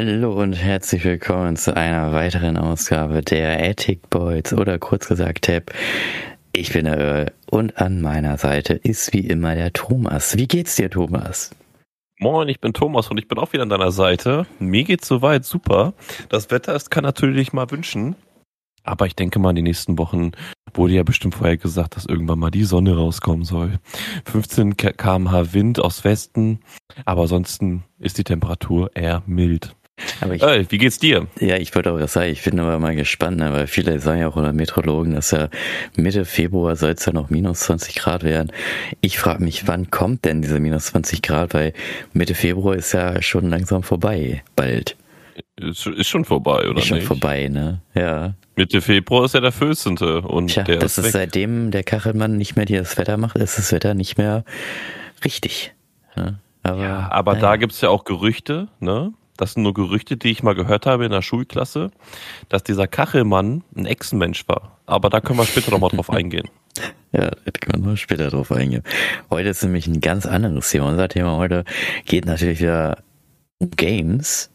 Hallo und herzlich willkommen zu einer weiteren Ausgabe der Attic Boys oder kurz gesagt Tab. Ich bin der Earl und an meiner Seite ist wie immer der Thomas. Wie geht's dir, Thomas? Moin, ich bin Thomas und ich bin auch wieder an deiner Seite. Mir geht's soweit super. Das Wetter ist kann natürlich mal wünschen. Aber ich denke mal, in den nächsten Wochen wurde ja bestimmt vorher gesagt, dass irgendwann mal die Sonne rauskommen soll. 15 kmh Wind aus Westen, aber ansonsten ist die Temperatur eher mild. Aber ich, äh, wie geht's dir? Ja, ich wollte auch sagen, ich bin aber mal gespannt, ne, weil viele sagen ja auch unter Meteorologen, dass ja Mitte Februar soll es ja noch minus 20 Grad werden. Ich frage mich, wann kommt denn diese minus 20 Grad, weil Mitte Februar ist ja schon langsam vorbei, bald. Ist, ist schon vorbei, oder ist schon vorbei, ne? Ja. Mitte Februar ist ja der 14. Und Tja, der das ist, ist seitdem der Kachelmann nicht mehr dir das Wetter macht, ist das Wetter nicht mehr richtig. Ja, aber, ja, aber da gibt's ja auch Gerüchte, ne? Das sind nur Gerüchte, die ich mal gehört habe in der Schulklasse, dass dieser Kachelmann ein Echsenmensch war. Aber da können wir später nochmal drauf eingehen. Ja, da können wir später drauf eingehen. Heute ist nämlich ein ganz anderes Thema. Unser Thema heute geht natürlich wieder um Games.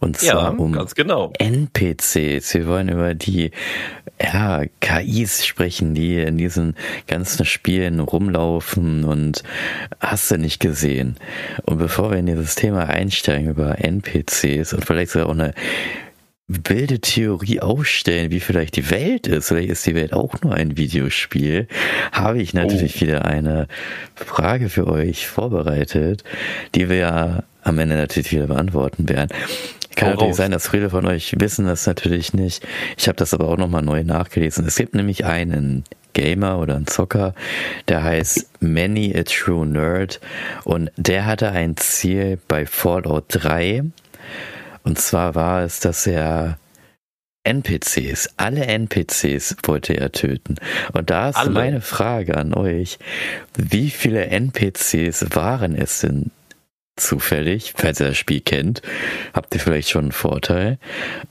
Und zwar ja, um genau. NPCs. Wir wollen über die ja, KIs sprechen, die in diesen ganzen Spielen rumlaufen und hast du nicht gesehen. Und bevor wir in dieses Thema einsteigen über NPCs und vielleicht sogar auch eine wilde Theorie aufstellen, wie vielleicht die Welt ist, vielleicht ist die Welt auch nur ein Videospiel, habe ich natürlich oh. wieder eine Frage für euch vorbereitet, die wir ja am Ende natürlich wieder beantworten werden. Kann natürlich sein, dass viele von euch wissen das natürlich nicht. Ich habe das aber auch nochmal neu nachgelesen. Es gibt nämlich einen Gamer oder einen Zocker, der heißt Many a True Nerd und der hatte ein Ziel bei Fallout 3 und zwar war es, dass er NPCs, alle NPCs wollte er töten. Und da ist alle. meine Frage an euch. Wie viele NPCs waren es denn zufällig, falls ihr das Spiel kennt, habt ihr vielleicht schon einen Vorteil.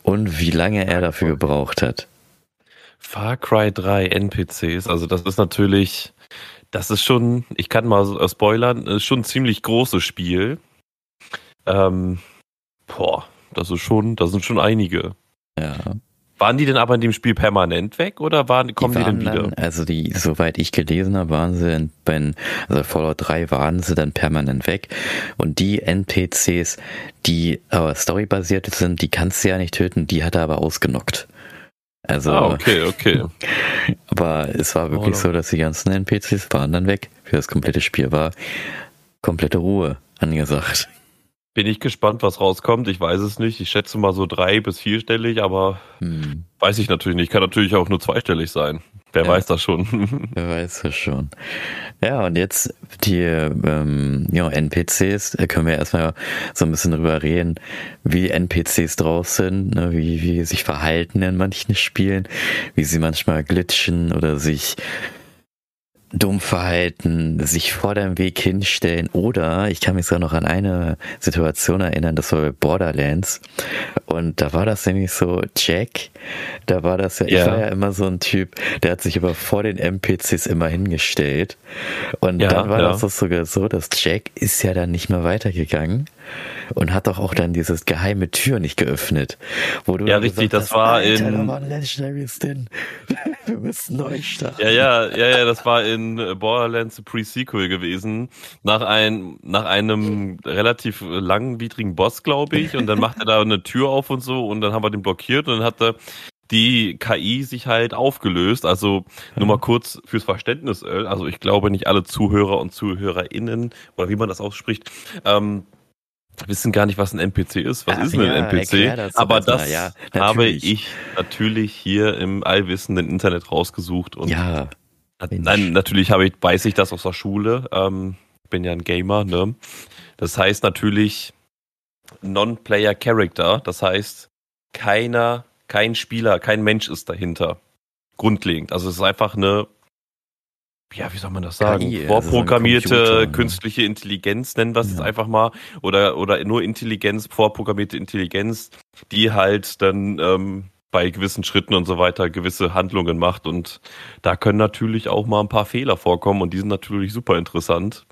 Und wie lange er dafür gebraucht hat. Far Cry 3 NPCs, also das ist natürlich, das ist schon, ich kann mal spoilern, ist schon ein ziemlich großes Spiel. Ähm, boah, das ist schon, das sind schon einige. Ja. Waren die denn aber in dem Spiel permanent weg oder waren, kommen die, waren die denn wieder? Dann, also die, soweit ich gelesen habe, waren sie in, bei also Fallout 3 waren sie dann permanent weg. Und die NPCs, die aber storybasiert sind, die kannst du ja nicht töten, die hat er aber ausgenockt. Also, ah, okay, okay. aber es war wirklich oh, so, dass die ganzen NPCs waren dann weg. Für das komplette Spiel war komplette Ruhe angesagt. Bin ich gespannt, was rauskommt. Ich weiß es nicht. Ich schätze mal so drei bis vierstellig, aber hm. weiß ich natürlich nicht. Kann natürlich auch nur zweistellig sein. Wer ja. weiß das schon. Wer weiß das schon. Ja, und jetzt die ähm, ja, NPCs, da können wir erstmal so ein bisschen drüber reden, wie NPCs drauf sind, ne, wie, wie sie sich verhalten in manchen Spielen, wie sie manchmal glitschen oder sich dumm verhalten, sich vor deinem Weg hinstellen oder ich kann mich sogar noch an eine Situation erinnern, das war bei Borderlands und da war das nämlich so, Jack, da war das ja, ja. ich war ja immer so ein Typ, der hat sich aber vor den NPCs immer hingestellt und ja, dann war ja. das sogar so, dass Jack ist ja dann nicht mehr weitergegangen und hat doch auch dann dieses geheime Tür nicht geöffnet. Wo du ja, richtig, das hast, war in. Wir müssen neu starten. Ja, ja, ja, ja, das war in Borderlands Pre-Sequel gewesen. Nach, ein, nach einem relativ langwidrigen Boss, glaube ich. Und dann macht er da eine Tür auf und so und dann haben wir den blockiert und dann hat er die KI sich halt aufgelöst. Also nur mal kurz fürs Verständnis, also ich glaube nicht alle Zuhörer und ZuhörerInnen, oder wie man das ausspricht, ähm, wissen gar nicht, was ein NPC ist. Was Ach, ist denn ein NPC? Das Aber das ja, habe ich natürlich hier im allwissenden Internet rausgesucht. Und ja. Nein, natürlich habe ich, weiß ich das aus der Schule. Ähm, bin ja ein Gamer, ne? Das heißt natürlich Non-Player Character. Das heißt, keiner, kein Spieler, kein Mensch ist dahinter. Grundlegend. Also es ist einfach eine ja, wie soll man das sagen? KI, vorprogrammierte also so künstliche Intelligenz, nennen wir es ja. einfach mal, oder, oder nur Intelligenz, vorprogrammierte Intelligenz, die halt dann ähm, bei gewissen Schritten und so weiter gewisse Handlungen macht. Und da können natürlich auch mal ein paar Fehler vorkommen und die sind natürlich super interessant.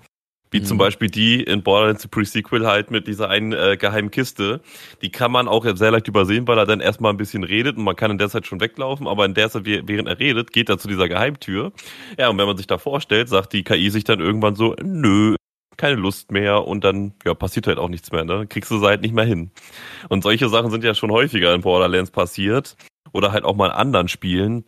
Wie mhm. zum Beispiel die in Borderlands Pre-Sequel halt mit dieser einen äh, geheimen Kiste. Die kann man auch sehr leicht übersehen, weil er dann erstmal ein bisschen redet und man kann in der Zeit schon weglaufen, aber in der Zeit, während er redet, geht er zu dieser Geheimtür. Ja, und wenn man sich da vorstellt, sagt die KI sich dann irgendwann so, nö, keine Lust mehr und dann ja, passiert halt auch nichts mehr, ne? Kriegst du halt nicht mehr hin. Und solche Sachen sind ja schon häufiger in Borderlands passiert oder halt auch mal in anderen Spielen,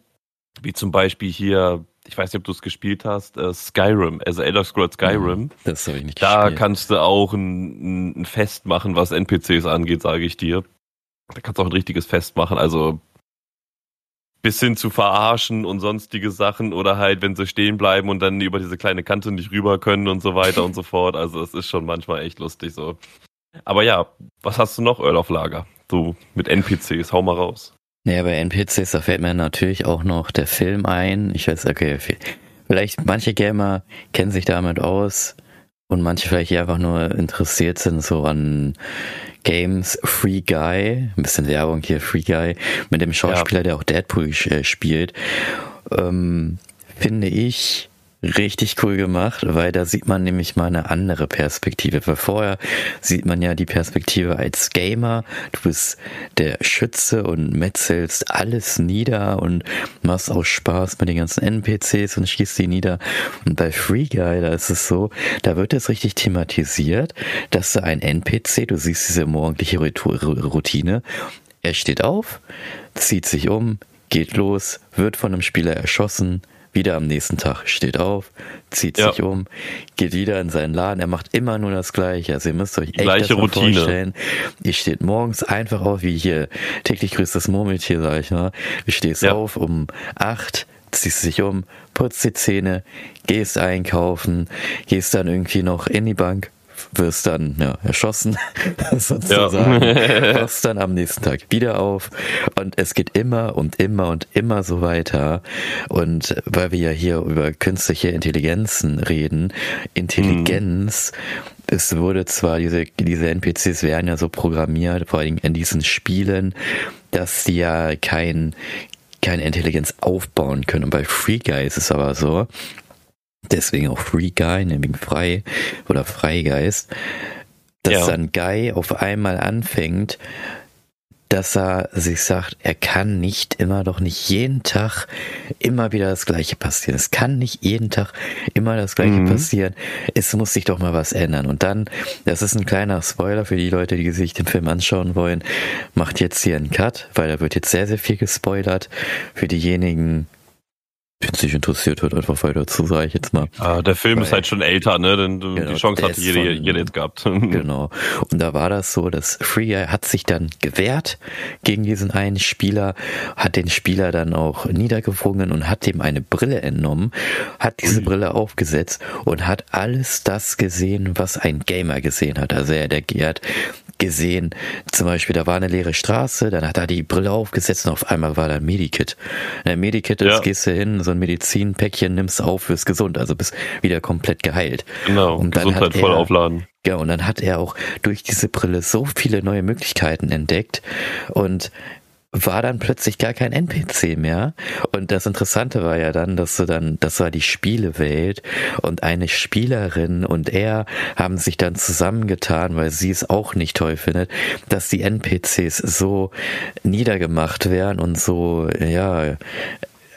wie zum Beispiel hier ich weiß nicht, ob du es gespielt hast, äh, Skyrim, also Elder Scrolls Skyrim. Mhm, das habe ich nicht Da gespielt. kannst du auch ein, ein Fest machen, was NPCs angeht, sage ich dir. Da kannst du auch ein richtiges Fest machen, also bis hin zu verarschen und sonstige Sachen oder halt, wenn sie stehen bleiben und dann über diese kleine Kante nicht rüber können und so weiter und so fort. Also es ist schon manchmal echt lustig so. Aber ja, was hast du noch, Earl of Lager? So mit NPCs, hau mal raus. Ja, bei NPCs, da fällt mir natürlich auch noch der Film ein. Ich weiß, okay, vielleicht manche Gamer kennen sich damit aus und manche vielleicht einfach nur interessiert sind so an Games. Free Guy, ein bisschen Werbung hier, Free Guy, mit dem Schauspieler, ja. der auch Deadpool äh, spielt, ähm, finde ich richtig cool gemacht, weil da sieht man nämlich mal eine andere Perspektive. Weil vorher sieht man ja die Perspektive als Gamer. Du bist der Schütze und metzelst alles nieder und machst auch Spaß mit den ganzen NPCs und schießt die nieder. Und bei Free Guy, da ist es so, da wird es richtig thematisiert, dass da ein NPC, du siehst diese morgendliche Routine, er steht auf, zieht sich um, geht los, wird von einem Spieler erschossen, wieder am nächsten Tag steht auf, zieht ja. sich um, geht wieder in seinen Laden. Er macht immer nur das Gleiche. Also ihr müsst euch echt Gleiche das Routine. vorstellen. Ihr steht morgens einfach auf, wie hier täglich grüßt das Murmeltier, sag ich mal. Du stehst ja. auf um acht, ziehst dich um, putzt die Zähne, gehst einkaufen, gehst dann irgendwie noch in die Bank, wirst dann ja, erschossen, sozusagen, ja. wachst dann am nächsten Tag wieder auf und es geht immer und immer und immer so weiter. Und weil wir ja hier über künstliche Intelligenzen reden, Intelligenz, mhm. es wurde zwar, diese, diese NPCs werden ja so programmiert, vor allem in diesen Spielen, dass sie ja kein, keine Intelligenz aufbauen können. Und bei Free Guy ist es aber so, deswegen auch Free Guy, nämlich frei oder Freigeist, dass ja. dann Guy auf einmal anfängt, dass er sich sagt, er kann nicht immer doch nicht jeden Tag immer wieder das Gleiche passieren. Es kann nicht jeden Tag immer das Gleiche mhm. passieren. Es muss sich doch mal was ändern. Und dann, das ist ein kleiner Spoiler für die Leute, die sich den Film anschauen wollen, macht jetzt hier einen Cut, weil da wird jetzt sehr, sehr viel gespoilert. Für diejenigen, wenn es dich interessiert, hört einfach weiter zu, sage ich jetzt mal. Ah, der Film Weil, ist halt schon älter, ne? Denn genau, die Chance hatte jeder, von, jeder jetzt gehabt. Genau. Und da war das so, dass Free hat sich dann gewehrt gegen diesen einen Spieler, hat den Spieler dann auch niedergewrungen und hat ihm eine Brille entnommen, hat diese Brille aufgesetzt und hat alles das gesehen, was ein Gamer gesehen hat. Also er, der hat gesehen. Zum Beispiel, da war eine leere Straße, dann hat er die Brille aufgesetzt und auf einmal war da ein Medikit. Ein Medikit ist, ja. gehst du hin, so ein Medizinpäckchen nimmst auf, wirst gesund, also bist wieder komplett geheilt. Genau, und dann Gesundheit voll er, aufladen. Ja, und dann hat er auch durch diese Brille so viele neue Möglichkeiten entdeckt und war dann plötzlich gar kein NPC mehr. Und das Interessante war ja dann, dass du dann, das war die Spielewelt und eine Spielerin und er haben sich dann zusammengetan, weil sie es auch nicht toll findet, dass die NPCs so niedergemacht werden und so, ja,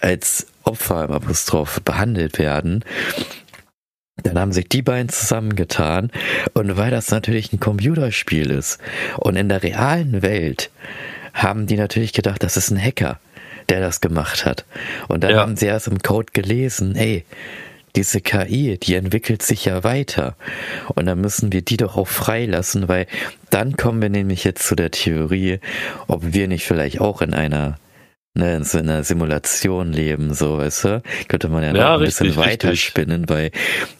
als Opfer im Apostroph behandelt werden. Dann haben sich die beiden zusammengetan und weil das natürlich ein Computerspiel ist und in der realen Welt haben die natürlich gedacht, das ist ein Hacker, der das gemacht hat. Und dann ja. haben sie erst im Code gelesen, ey, diese KI, die entwickelt sich ja weiter. Und dann müssen wir die doch auch freilassen, weil dann kommen wir nämlich jetzt zu der Theorie, ob wir nicht vielleicht auch in einer ne, in so einer Simulation leben, so, weißt du? Könnte man ja noch ja, ein richtig, bisschen weiterspinnen, weil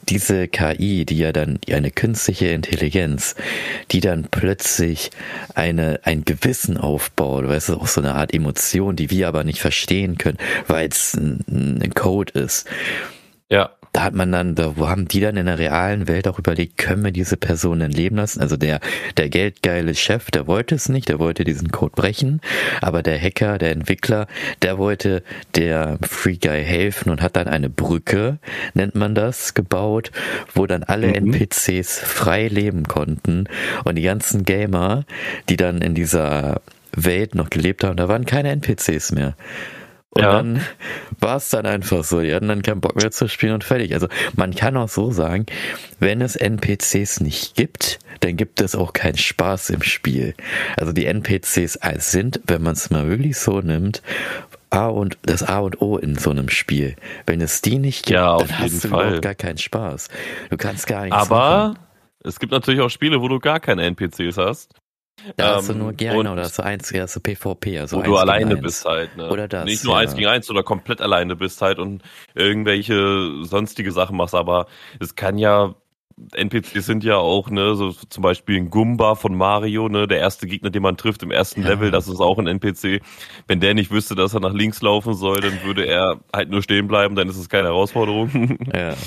diese KI, die ja dann eine künstliche Intelligenz, die dann plötzlich eine, ein Gewissen aufbaut, weißt du, auch so eine Art Emotion, die wir aber nicht verstehen können, weil es ein, ein Code ist. Ja. Da hat man dann, da wo haben die dann in der realen Welt auch überlegt, können wir diese Person denn leben lassen? Also der, der geldgeile Chef, der wollte es nicht, der wollte diesen Code brechen, aber der Hacker, der Entwickler, der wollte der Free Guy helfen und hat dann eine Brücke, nennt man das, gebaut, wo dann alle mhm. NPCs frei leben konnten und die ganzen Gamer, die dann in dieser Welt noch gelebt haben, da waren keine NPCs mehr. Und ja. dann war es dann einfach so. Die hatten dann keinen Bock mehr zu spielen und fertig. Also man kann auch so sagen, wenn es NPCs nicht gibt, dann gibt es auch keinen Spaß im Spiel. Also die NPCs sind, wenn man es mal wirklich so nimmt, A und das A und O in so einem Spiel. Wenn es die nicht gibt, ja, dann hast du Fall. überhaupt gar keinen Spaß. Du kannst gar nichts Aber machen. es gibt natürlich auch Spiele, wo du gar keine NPCs hast. Da ähm, hast du nur gerne hast du eins, hast du PvP, also wo du alleine bist halt, ne? Oder das. Nicht nur ja. eins gegen eins oder komplett alleine bist halt und irgendwelche sonstige Sachen machst, aber es kann ja NPCs sind ja auch, ne, so zum Beispiel ein Gumba von Mario, ne, der erste Gegner, den man trifft im ersten ja. Level, das ist auch ein NPC. Wenn der nicht wüsste, dass er nach links laufen soll, dann würde er halt nur stehen bleiben, dann ist es keine Herausforderung. Ja.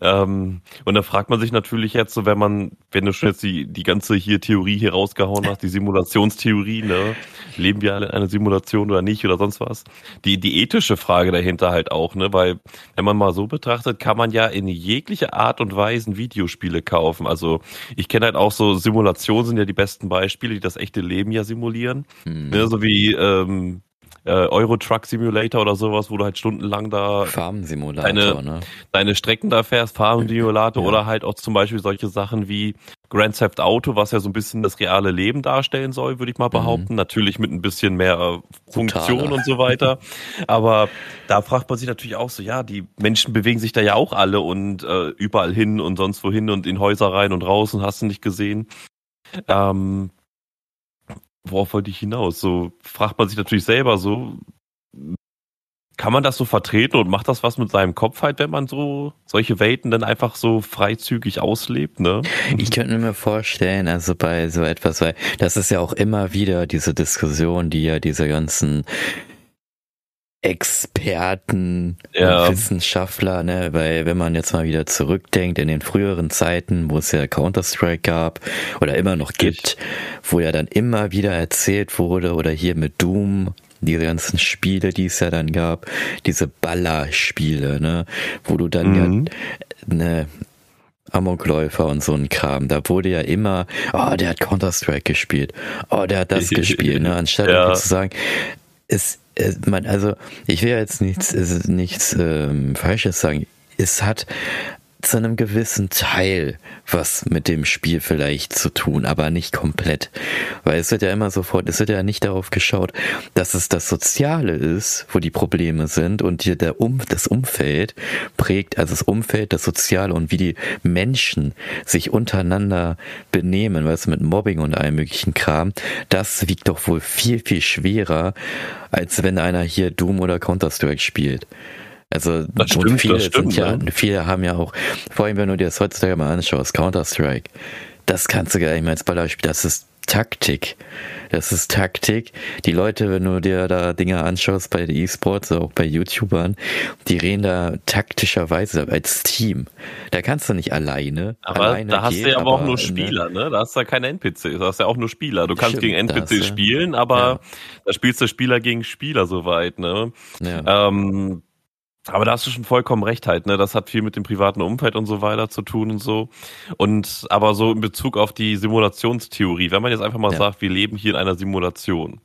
Ähm, und da fragt man sich natürlich jetzt, so wenn man, wenn du schon jetzt die, die ganze hier Theorie hier rausgehauen hast, die Simulationstheorie, ne, leben wir alle in einer Simulation oder nicht oder sonst was? Die, die ethische Frage dahinter halt auch, ne, weil wenn man mal so betrachtet, kann man ja in jegliche Art und Weise Videospiele kaufen. Also ich kenne halt auch so Simulationen sind ja die besten Beispiele, die das echte Leben ja simulieren. Mhm. Ne, so wie ähm, äh, Euro Truck Simulator oder sowas, wo du halt stundenlang da Farm-Simulator, deine, ne? deine Strecken da fährst, Farm-Simulator ja. oder halt auch zum Beispiel solche Sachen wie Grand Theft Auto, was ja so ein bisschen das reale Leben darstellen soll, würde ich mal mhm. behaupten. Mhm. Natürlich mit ein bisschen mehr äh, Funktion Totaler. und so weiter. Aber da fragt man sich natürlich auch so, ja, die Menschen bewegen sich da ja auch alle und äh, überall hin und sonst wohin und in Häuser rein und raus und hast du nicht gesehen. Ähm, worauf wollte ich hinaus? So fragt man sich natürlich selber so, kann man das so vertreten und macht das was mit seinem Kopf halt, wenn man so solche Welten dann einfach so freizügig auslebt, ne? Ich könnte mir vorstellen, also bei so etwas, weil das ist ja auch immer wieder diese Diskussion, die ja diese ganzen Experten ja. Wissenschaftler, ne, weil wenn man jetzt mal wieder zurückdenkt in den früheren Zeiten, wo es ja Counter-Strike gab oder immer noch gibt, wo ja dann immer wieder erzählt wurde oder hier mit Doom, diese ganzen Spiele, die es ja dann gab, diese Ballerspiele, ne, wo du dann mhm. ja ne Amokläufer und so ein Kram. Da wurde ja immer, oh, der hat Counter-Strike gespielt. Oh, der hat das gespielt, ne? Anstatt ja. zu sagen, es äh, man, also ich will jetzt nichts, nichts ähm, Falsches sagen. Es hat zu einem gewissen Teil was mit dem Spiel vielleicht zu tun, aber nicht komplett. Weil es wird ja immer sofort, es wird ja nicht darauf geschaut, dass es das Soziale ist, wo die Probleme sind und hier der um, das Umfeld prägt, also das Umfeld, das Soziale und wie die Menschen sich untereinander benehmen, weißt du, mit Mobbing und allem möglichen Kram, das wiegt doch wohl viel, viel schwerer, als wenn einer hier Doom oder Counter-Strike spielt. Also stimmt, viele stimmt, ja, ne? viele haben ja auch, vor allem wenn du dir das heutzutage mal anschaust, Counter-Strike, das kannst du gar nicht mehr als Ballerspiel, das ist Taktik. Das ist Taktik. Die Leute, wenn du dir da Dinge anschaust bei E-Sports, auch bei YouTubern, die reden da taktischerweise als Team. Da kannst du nicht alleine. Aber alleine da hast gehen, du ja aber auch nur ne? Spieler, ne? Da hast du ja keine NPCs, da hast du ja auch nur Spieler. Du kannst Stimmt, gegen NPCs spielen, aber Ja. da spielst du Spieler gegen Spieler soweit, ne? Ja. Ähm, aber da hast du schon vollkommen recht halt, ne? Das hat viel mit dem privaten Umfeld und so weiter zu tun und so. Und aber so in Bezug auf die Simulationstheorie, wenn man jetzt einfach mal Ja. sagt, wir leben hier in einer Simulation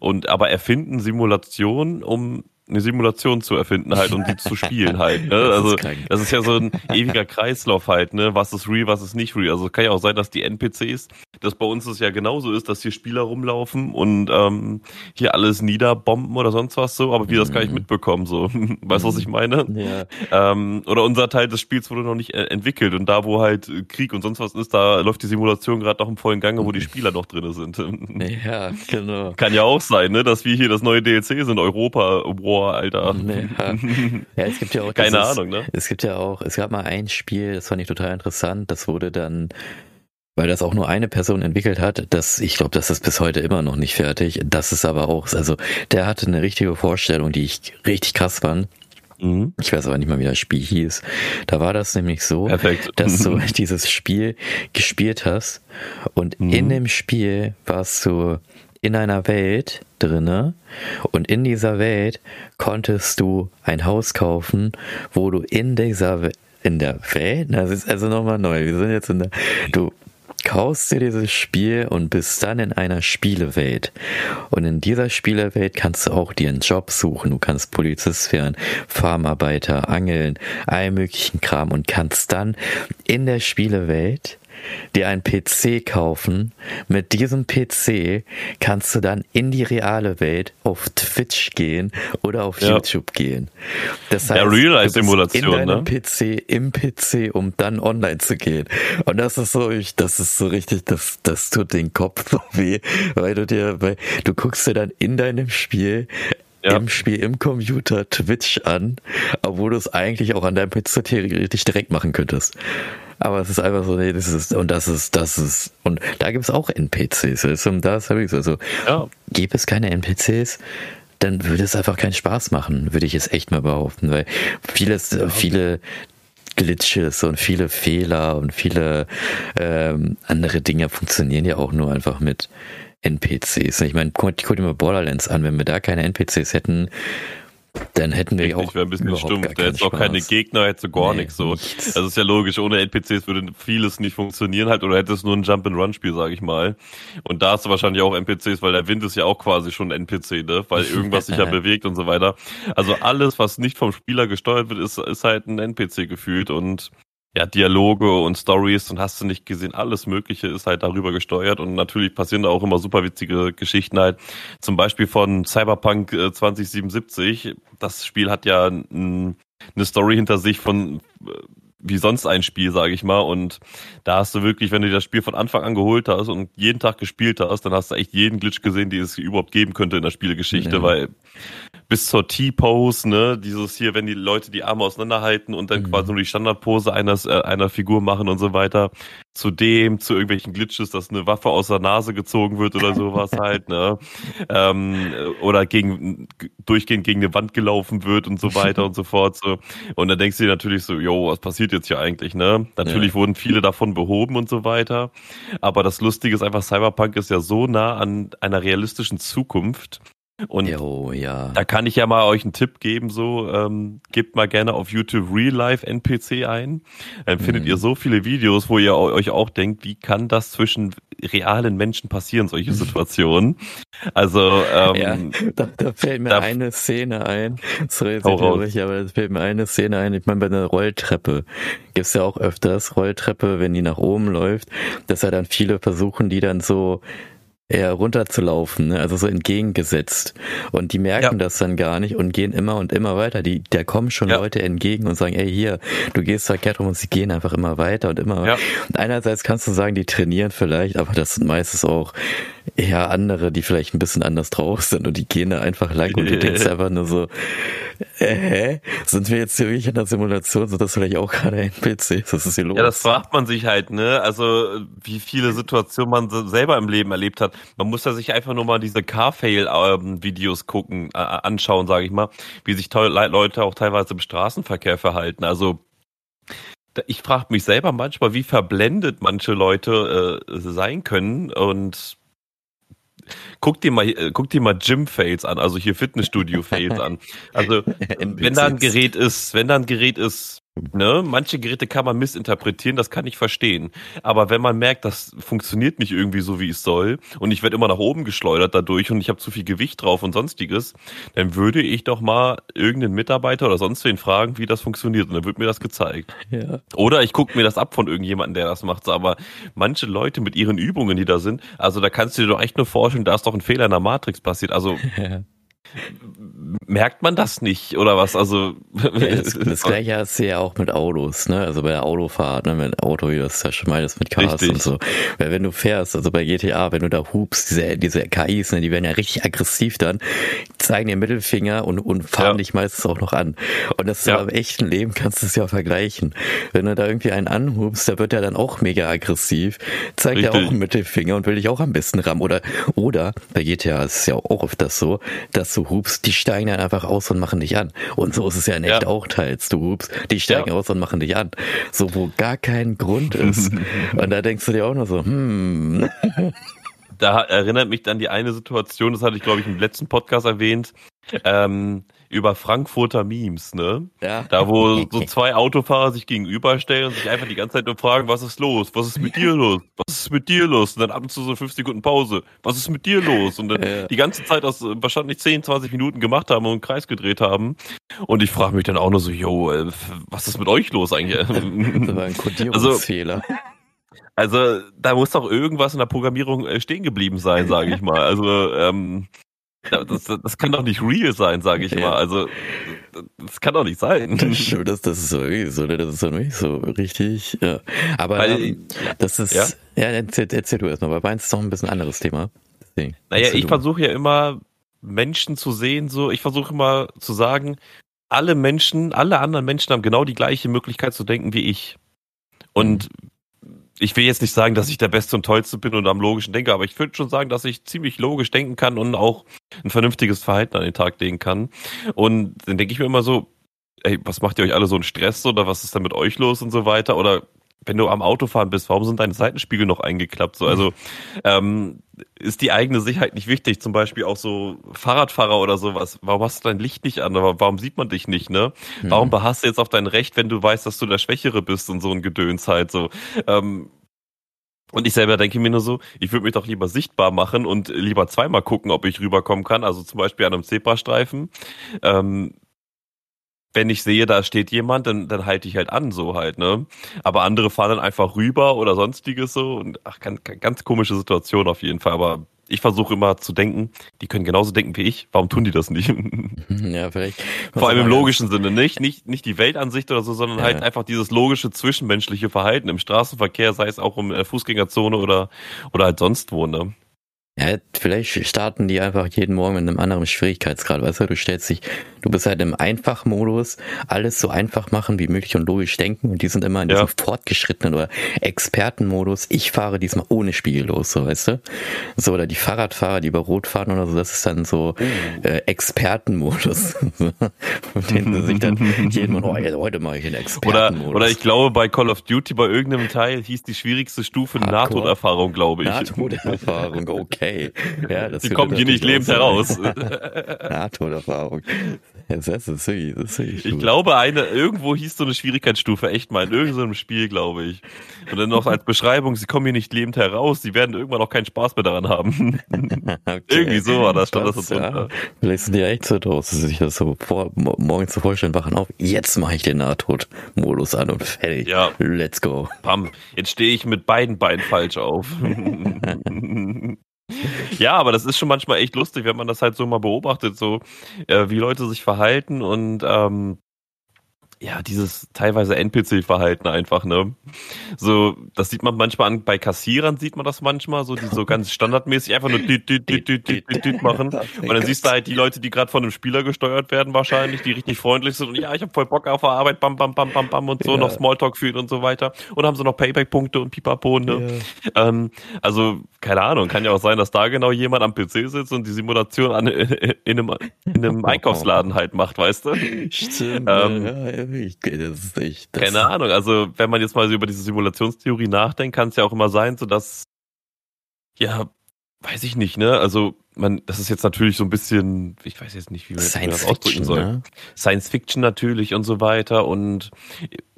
und aber erfinden Simulationen, um eine Simulation zu erfinden halt und die zu spielen halt. Ne? Das ist Also krank. das ist ja so ein ewiger Kreislauf halt, ne? Was ist real, was ist nicht real. Also es kann ja auch sein, dass die NPCs, dass bei uns es ja genauso ist, dass hier Spieler rumlaufen und ähm, hier alles niederbomben oder sonst was so, aber wir das gar nicht Mhm. mitbekommen so. Weißt du, was ich meine? Ja. Ähm, oder unser Teil des Spiels wurde noch nicht äh, entwickelt und da, wo halt Krieg und sonst was ist, da läuft die Simulation gerade noch im vollen Gange, wo die Spieler noch drinne sind. ja, genau. Kann ja auch sein, ne, dass wir hier das neue DLC sind, Europa War, Alter. Ja. ja, es gibt ja auch Keine Ahnung, ne? Es gibt ja auch, es gab mal ein Spiel, das fand ich total interessant, das wurde dann, weil das auch nur eine Person entwickelt hat, das, ich glaube, das ist bis heute immer noch nicht fertig. Das ist aber auch, also der hatte eine richtige Vorstellung, die ich richtig krass fand. Mhm. Ich weiß aber nicht mal, wie das Spiel hieß. Da war das nämlich so, Perfekt. dass du dieses Spiel gespielt hast und mhm. in dem Spiel warst du in einer Welt drinne und in dieser Welt konntest du ein Haus kaufen, wo du in dieser in der Welt, das ist also nochmal neu. Wir sind jetzt in der, du kaufst dir dieses Spiel und bist dann in einer Spielewelt. Und in dieser Spielewelt kannst du auch dir einen Job suchen. Du kannst Polizist werden, Farmarbeiter, Angeln, all möglichen Kram und kannst dann in der Spielewelt dir einen PC kaufen. Mit diesem PC kannst du dann in die reale Welt auf Twitch gehen oder auf ja. YouTube gehen. Das heißt, ja, Real-Life-Simulation, in deinem ne? PC, im PC, um dann online zu gehen. Und das ist so, das ist so richtig, das, das tut den Kopf so weh, weil du dir, weil du guckst dir dann in deinem Spiel ja. im Spiel im Computer Twitch an, obwohl du es eigentlich auch an deinem PC theoretisch direkt machen könntest. Aber es ist einfach so, nee, das ist, und das ist, das ist, und da gibt es auch NPCs. Und das habe ich so, also, ja. gäbe es keine NPCs, dann würde es einfach keinen Spaß machen, würde ich es echt mal behaupten, weil vieles, ja. viele Glitches und viele Fehler und viele ähm, andere Dinge funktionieren ja auch nur einfach mit NPCs. Ich meine, guck, guck dir mal Borderlands an, wenn wir da keine NPCs hätten, dann hätten wir auch. wäre ein bisschen stumpf. Da hätte auch keine Gegner, hätte gar nee, nichts so. Nichts. Also ist ja logisch, ohne NPCs würde vieles nicht funktionieren halt oder hätte es nur ein Jump-and-Run-Spiel, sag ich mal. Und da hast du wahrscheinlich auch NPCs, weil der Wind ist ja auch quasi schon ein NPC, ne? Weil irgendwas sich ja bewegt und so weiter. Also alles, was nicht vom Spieler gesteuert wird, ist, ist halt ein NPC gefühlt und ja, Dialoge und Stories und hast du nicht gesehen, alles Mögliche ist halt darüber gesteuert und natürlich passieren da auch immer super witzige Geschichten halt. Zum Beispiel von Cyberpunk 2077. Äh, das Spiel hat ja eine Story hinter sich von äh, wie sonst ein Spiel, sage ich mal. Und da hast du wirklich, wenn du das Spiel von Anfang an geholt hast und jeden Tag gespielt hast, dann hast du echt jeden Glitch gesehen, die es überhaupt geben könnte in der Spielgeschichte, ja. weil bis zur T-Pose, ne, dieses hier, wenn die Leute die Arme auseinanderhalten und dann mhm. quasi nur die Standardpose eines, äh, einer Figur machen und so weiter. Zudem zu irgendwelchen Glitches, dass eine Waffe aus der Nase gezogen wird oder sowas halt, ne? Ähm, oder gegen durchgehend gegen eine Wand gelaufen wird und so weiter und so fort. So. Und dann denkst du dir natürlich so, yo, was passiert jetzt hier eigentlich, ne? Natürlich ja. wurden viele davon behoben und so weiter. Aber das Lustige ist einfach, Cyberpunk ist ja so nah an einer realistischen Zukunft, und jo, ja. da kann ich ja mal euch einen Tipp geben, so ähm, gebt mal gerne auf YouTube Real Life NPC ein. Dann findet mhm. ihr so viele Videos, wo ihr euch auch denkt, wie kann das zwischen realen Menschen passieren, solche Situationen. Also ähm, ja, da, da fällt mir da, eine Szene ein. Sorry, jetzt ich, aber da fällt mir eine Szene ein. Ich meine, bei einer Rolltreppe gibt's ja auch öfters Rolltreppe, wenn die nach oben läuft, dass ja dann viele versuchen, die dann so eher runterzulaufen, ne? also so entgegengesetzt. Und die merken ja. das dann gar nicht und gehen immer und immer weiter. Die, da kommen schon ja. Leute entgegen und sagen, ey, hier, du gehst verkehrt rum und sie gehen einfach immer weiter und immer. Ja. Und einerseits kannst du sagen, die trainieren vielleicht, aber das sind meistens auch eher andere, die vielleicht ein bisschen anders drauf sind und die gehen da einfach lang und du denkst einfach nur so, äh, hä? Sind wir jetzt hier wirklich in der Simulation? Sind das vielleicht auch gerade NPCs? Was ist hier los? Ja, das fragt man sich halt, ne? Also, wie viele Situationen man selber im Leben erlebt hat. Man muss ja sich einfach nur mal diese Car-Fail-Videos gucken, äh, anschauen, sage ich mal, wie sich Leute auch teilweise im Straßenverkehr verhalten. Also, ich frage mich selber manchmal, wie verblendet manche Leute äh, sein können und guck dir mal, äh, guck dir mal Gym-Fails an, also hier Fitnessstudio-Fails an. Also, wenn da ein Gerät ist, wenn da ein Gerät ist, Ne? Manche Geräte kann man missinterpretieren, das kann ich verstehen. Aber wenn man merkt, das funktioniert nicht irgendwie so, wie es soll, und ich werde immer nach oben geschleudert dadurch und ich habe zu viel Gewicht drauf und sonstiges, dann würde ich doch mal irgendeinen Mitarbeiter oder sonst wen fragen, wie das funktioniert. Und dann wird mir das gezeigt. Ja. Oder ich gucke mir das ab von irgendjemandem, der das macht. Aber manche Leute mit ihren Übungen, die da sind, also da kannst du dir doch echt nur vorstellen, da ist doch ein Fehler in der Matrix passiert. Also ja merkt man das nicht oder was? Also ja, das, das, gleiche hast du ja auch mit Autos, ne? Also bei der Autofahrt, ne? Mit Auto, wie du das ja schon meintest, mit Cars richtig. und so. Weil wenn du fährst, also bei GTA, wenn du da hupst, diese, diese KIs, ne, die werden ja richtig aggressiv dann, zeigen den Mittelfinger und, und fahren ja. dich meistens auch noch an. Und das ist ja. im echten Leben kannst du es ja vergleichen. Wenn du da irgendwie einen anhubst, der wird ja dann auch mega aggressiv, zeigt ja auch einen Mittelfinger und will dich auch am besten rammen. Oder, oder bei GTA ist es ja auch oft das so, dass du hupst, die steigen dann einfach aus und machen dich an. Und so ist es ja in echt ja. auch teils. Du hupst, die steigen ja. aus und machen dich an. So, wo gar kein Grund ist. und da denkst du dir auch nur so, hm. Da erinnert mich dann die eine Situation, das hatte ich glaube ich im letzten Podcast erwähnt. Ähm, über Frankfurter Memes, ne? Ja. Da, wo so zwei Autofahrer sich gegenüberstellen und sich einfach die ganze Zeit nur fragen, was ist los? Was ist mit dir los? Was ist mit dir los? Und dann ab und zu so fünf Sekunden Pause. Was ist mit dir los? Und dann ja. die ganze Zeit das wahrscheinlich 10, 20 Minuten gemacht haben und einen Kreis gedreht haben. Und ich frage mich dann auch nur so, yo, äh, was ist mit euch los eigentlich? das war ein Kodierungsfehler. Also, also, da muss doch irgendwas in der Programmierung äh, stehen geblieben sein, sage ich mal. Also, ähm, das, das kann doch nicht real sein, sage ich ja. mal. Also, das kann doch nicht sein. Das, das ist so, das ist so nicht so richtig. Ja. Aber Weil, ähm, das ist, ja, ja erzähl, erzähl du erstmal, weil meins ist doch ein bisschen anderes Thema. Deswegen, naja, ich versuche ja immer Menschen zu sehen, so, ich versuche immer zu sagen, alle Menschen, alle anderen Menschen haben genau die gleiche Möglichkeit zu denken wie ich. Und mhm ich will jetzt nicht sagen, dass ich der Beste und Tollste bin und am logischen denke, aber ich würde schon sagen, dass ich ziemlich logisch denken kann und auch ein vernünftiges Verhalten an den Tag legen kann. Und dann denke ich mir immer so, ey, was macht ihr euch alle so einen Stress oder was ist denn mit euch los und so weiter? Oder wenn du am Autofahren bist, warum sind deine Seitenspiegel noch eingeklappt? So, also ähm, ist die eigene Sicherheit nicht wichtig? Zum Beispiel auch so Fahrradfahrer oder sowas. Warum hast du dein Licht nicht an? Warum sieht man dich nicht? Ne? Mhm. Warum beharrst du jetzt auf dein Recht, wenn du weißt, dass du der Schwächere bist und so ein Gedöns halt so? Ähm, und ich selber denke mir nur so, ich würde mich doch lieber sichtbar machen und lieber zweimal gucken, ob ich rüberkommen kann. Also zum Beispiel an einem Zebrastreifen. Ähm, wenn ich sehe, da steht jemand, dann, dann halte ich halt an, so halt, ne? Aber andere fahren dann einfach rüber oder sonstiges so und ach, ganz, ganz komische Situation auf jeden Fall. Aber ich versuche immer zu denken, die können genauso denken wie ich. Warum tun die das nicht? Ja, vielleicht. Vor allem im logischen Sinne, nicht, nicht, nicht die Weltansicht oder so, sondern ja. halt einfach dieses logische zwischenmenschliche Verhalten im Straßenverkehr, sei es auch in der Fußgängerzone oder, oder halt sonst wo, ne? Ja, vielleicht starten die einfach jeden Morgen mit einem anderen Schwierigkeitsgrad. Weißt du, du stellst dich, du bist halt im Einfachmodus, alles so einfach machen wie möglich und logisch denken und die sind immer in diesem ja. fortgeschrittenen oder Expertenmodus. Ich fahre diesmal ohne Spiegel los, so weißt du? So, oder die Fahrradfahrer, die über Rot fahren oder so, das ist dann so oh. äh, Expertenmodus. Mit denen sie sich dann jeden Morgen, oh, heute mache ich einen Expertenmodus. Oder, oder ich glaube, bei Call of Duty bei irgendeinem Teil hieß die schwierigste Stufe Nahtoderfahrung, glaube ich. Nahtoderfahrung, okay okay. Ja, das Die kommen hier nicht lebend heraus. Nahtoderfahrung. Das ist, das ist, das ist ich glaube, eine, irgendwo hieß so eine Schwierigkeitsstufe echt mal in irgendeinem Spiel, glaube ich. Und dann noch als Beschreibung, sie kommen hier nicht lebend heraus, sie werden irgendwann auch keinen Spaß mehr daran haben. okay. Irgendwie so war das, stand das, das so ja. Vielleicht sind die echt so draus, dass sie sich das so vor, morgens zu vorstellen, wachen auf, jetzt mache ich den Nahtod-Modus an und fertig. Ja. Let's go. Pam, jetzt stehe ich mit beiden Beinen falsch auf. Ja, aber das ist schon manchmal echt lustig, wenn man das halt so mal beobachtet, so äh, wie Leute sich verhalten und ähm, ja, dieses teilweise NPC-Verhalten einfach, ne? So, das sieht man manchmal an, bei Kassierern sieht man das manchmal, so, die so ganz standardmäßig einfach nur düt, düt, düt, düt, düt, düt, düt machen. Und dann siehst du halt die Leute, die gerade von einem Spieler gesteuert werden, wahrscheinlich, die richtig freundlich sind und ja, ich habe voll Bock auf der Arbeit, bam, bam, bam, bam, bam und so, ja. noch Smalltalk fühlen und so weiter. Und haben so noch Payback-Punkte und Pipapo, ne? Ja. Ähm, also, keine Ahnung, kann ja auch sein, dass da genau jemand am PC sitzt und die Simulation an, in, einem, in einem Einkaufsladen halt macht, weißt du? Stimmt. Ähm, ja, ich, das ist echt, das keine Ahnung. Also wenn man jetzt mal so über diese Simulationstheorie nachdenkt, kann es ja auch immer sein, so dass ja, weiß ich nicht, ne? Also man, das ist jetzt natürlich so ein bisschen, ich weiß jetzt nicht, wie man das ausdrücken soll. Ne? Science Fiction natürlich und so weiter und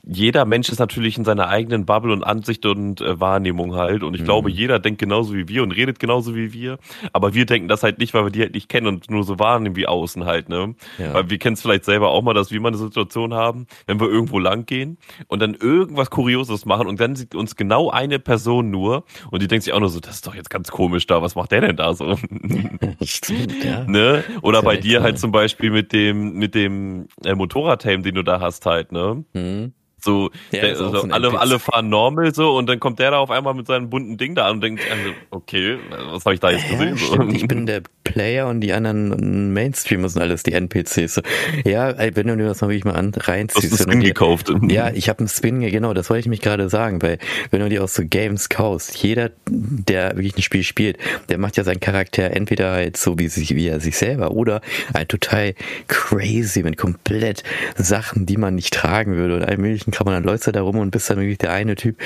jeder Mensch ist natürlich in seiner eigenen Bubble und Ansicht und äh, Wahrnehmung halt. Und ich mhm. glaube, jeder denkt genauso wie wir und redet genauso wie wir. Aber wir denken das halt nicht, weil wir die halt nicht kennen und nur so wahrnehmen wie außen halt, ne? Ja. Weil wir kennen es vielleicht selber auch mal, dass wir mal eine Situation haben, wenn wir irgendwo lang gehen und dann irgendwas Kurioses machen und dann sieht uns genau eine Person nur und die denkt sich auch nur so, das ist doch jetzt ganz komisch da, was macht der denn da so? Stimmt, ja. Ne? Oder bei dir halt zum Beispiel mit dem, mit dem äh, Motorradhelm, den du da hast halt, ne? Mhm So, ja, der, so so alle, alle fahren normal so und dann kommt der da auf einmal mit seinem bunten Ding da an und denkt, also, okay, was habe ich da jetzt gesehen? Ja, ich bin der Player und die anderen Mainstreamer sind alles die NPCs. Ja, wenn du dir das mal wirklich mal an, reinziehst. Du hast einen Spin gekauft. Ja, ich habe einen Spin, genau, das wollte ich mich gerade sagen, weil wenn du dir auch so Games kaufst, jeder, der wirklich ein Spiel spielt, der macht ja seinen Charakter entweder halt so wie, sich, wie er sich selber oder ein total crazy mit komplett Sachen, die man nicht tragen würde und allem möglichen kann man dann läufst du da rum und bist dann wirklich der eine Typ,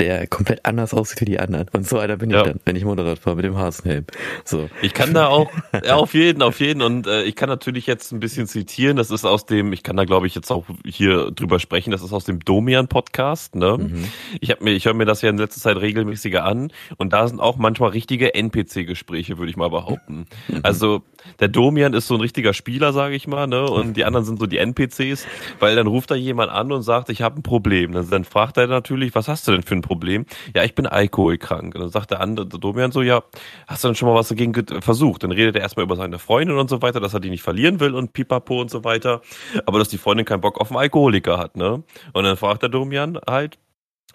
der komplett anders aussieht wie die anderen. Und so einer bin ja. ich dann, wenn ich Motorrad fahre mit dem Hasenhelm. So. Ich kann da auch, ja, auf jeden, auf jeden. Und äh, ich kann natürlich jetzt ein bisschen zitieren. Das ist aus dem, ich kann da glaube ich jetzt auch hier drüber sprechen. Das ist aus dem Domian Podcast. Ne? Mhm. Ich habe mir, ich höre mir das ja in letzter Zeit regelmäßiger an. Und da sind auch manchmal richtige NPC-Gespräche, würde ich mal behaupten. Mhm. Also der Domian ist so ein richtiger Spieler, sage ich mal, ne? Und die anderen sind so die NPCs, weil dann ruft da jemand an und sagt, ich habe ein Problem. Dann, dann fragt er natürlich, was hast du denn für ein Problem? Ja, ich bin alkoholkrank. Und dann sagt der andere, der Domian so, ja, hast du denn schon mal was dagegen versucht? Dann redet er erstmal über seine Freundin und so weiter, dass er die nicht verlieren will und pipapo und so weiter. Aber dass die Freundin keinen Bock auf einen Alkoholiker hat, ne? Und dann fragt der Domian halt,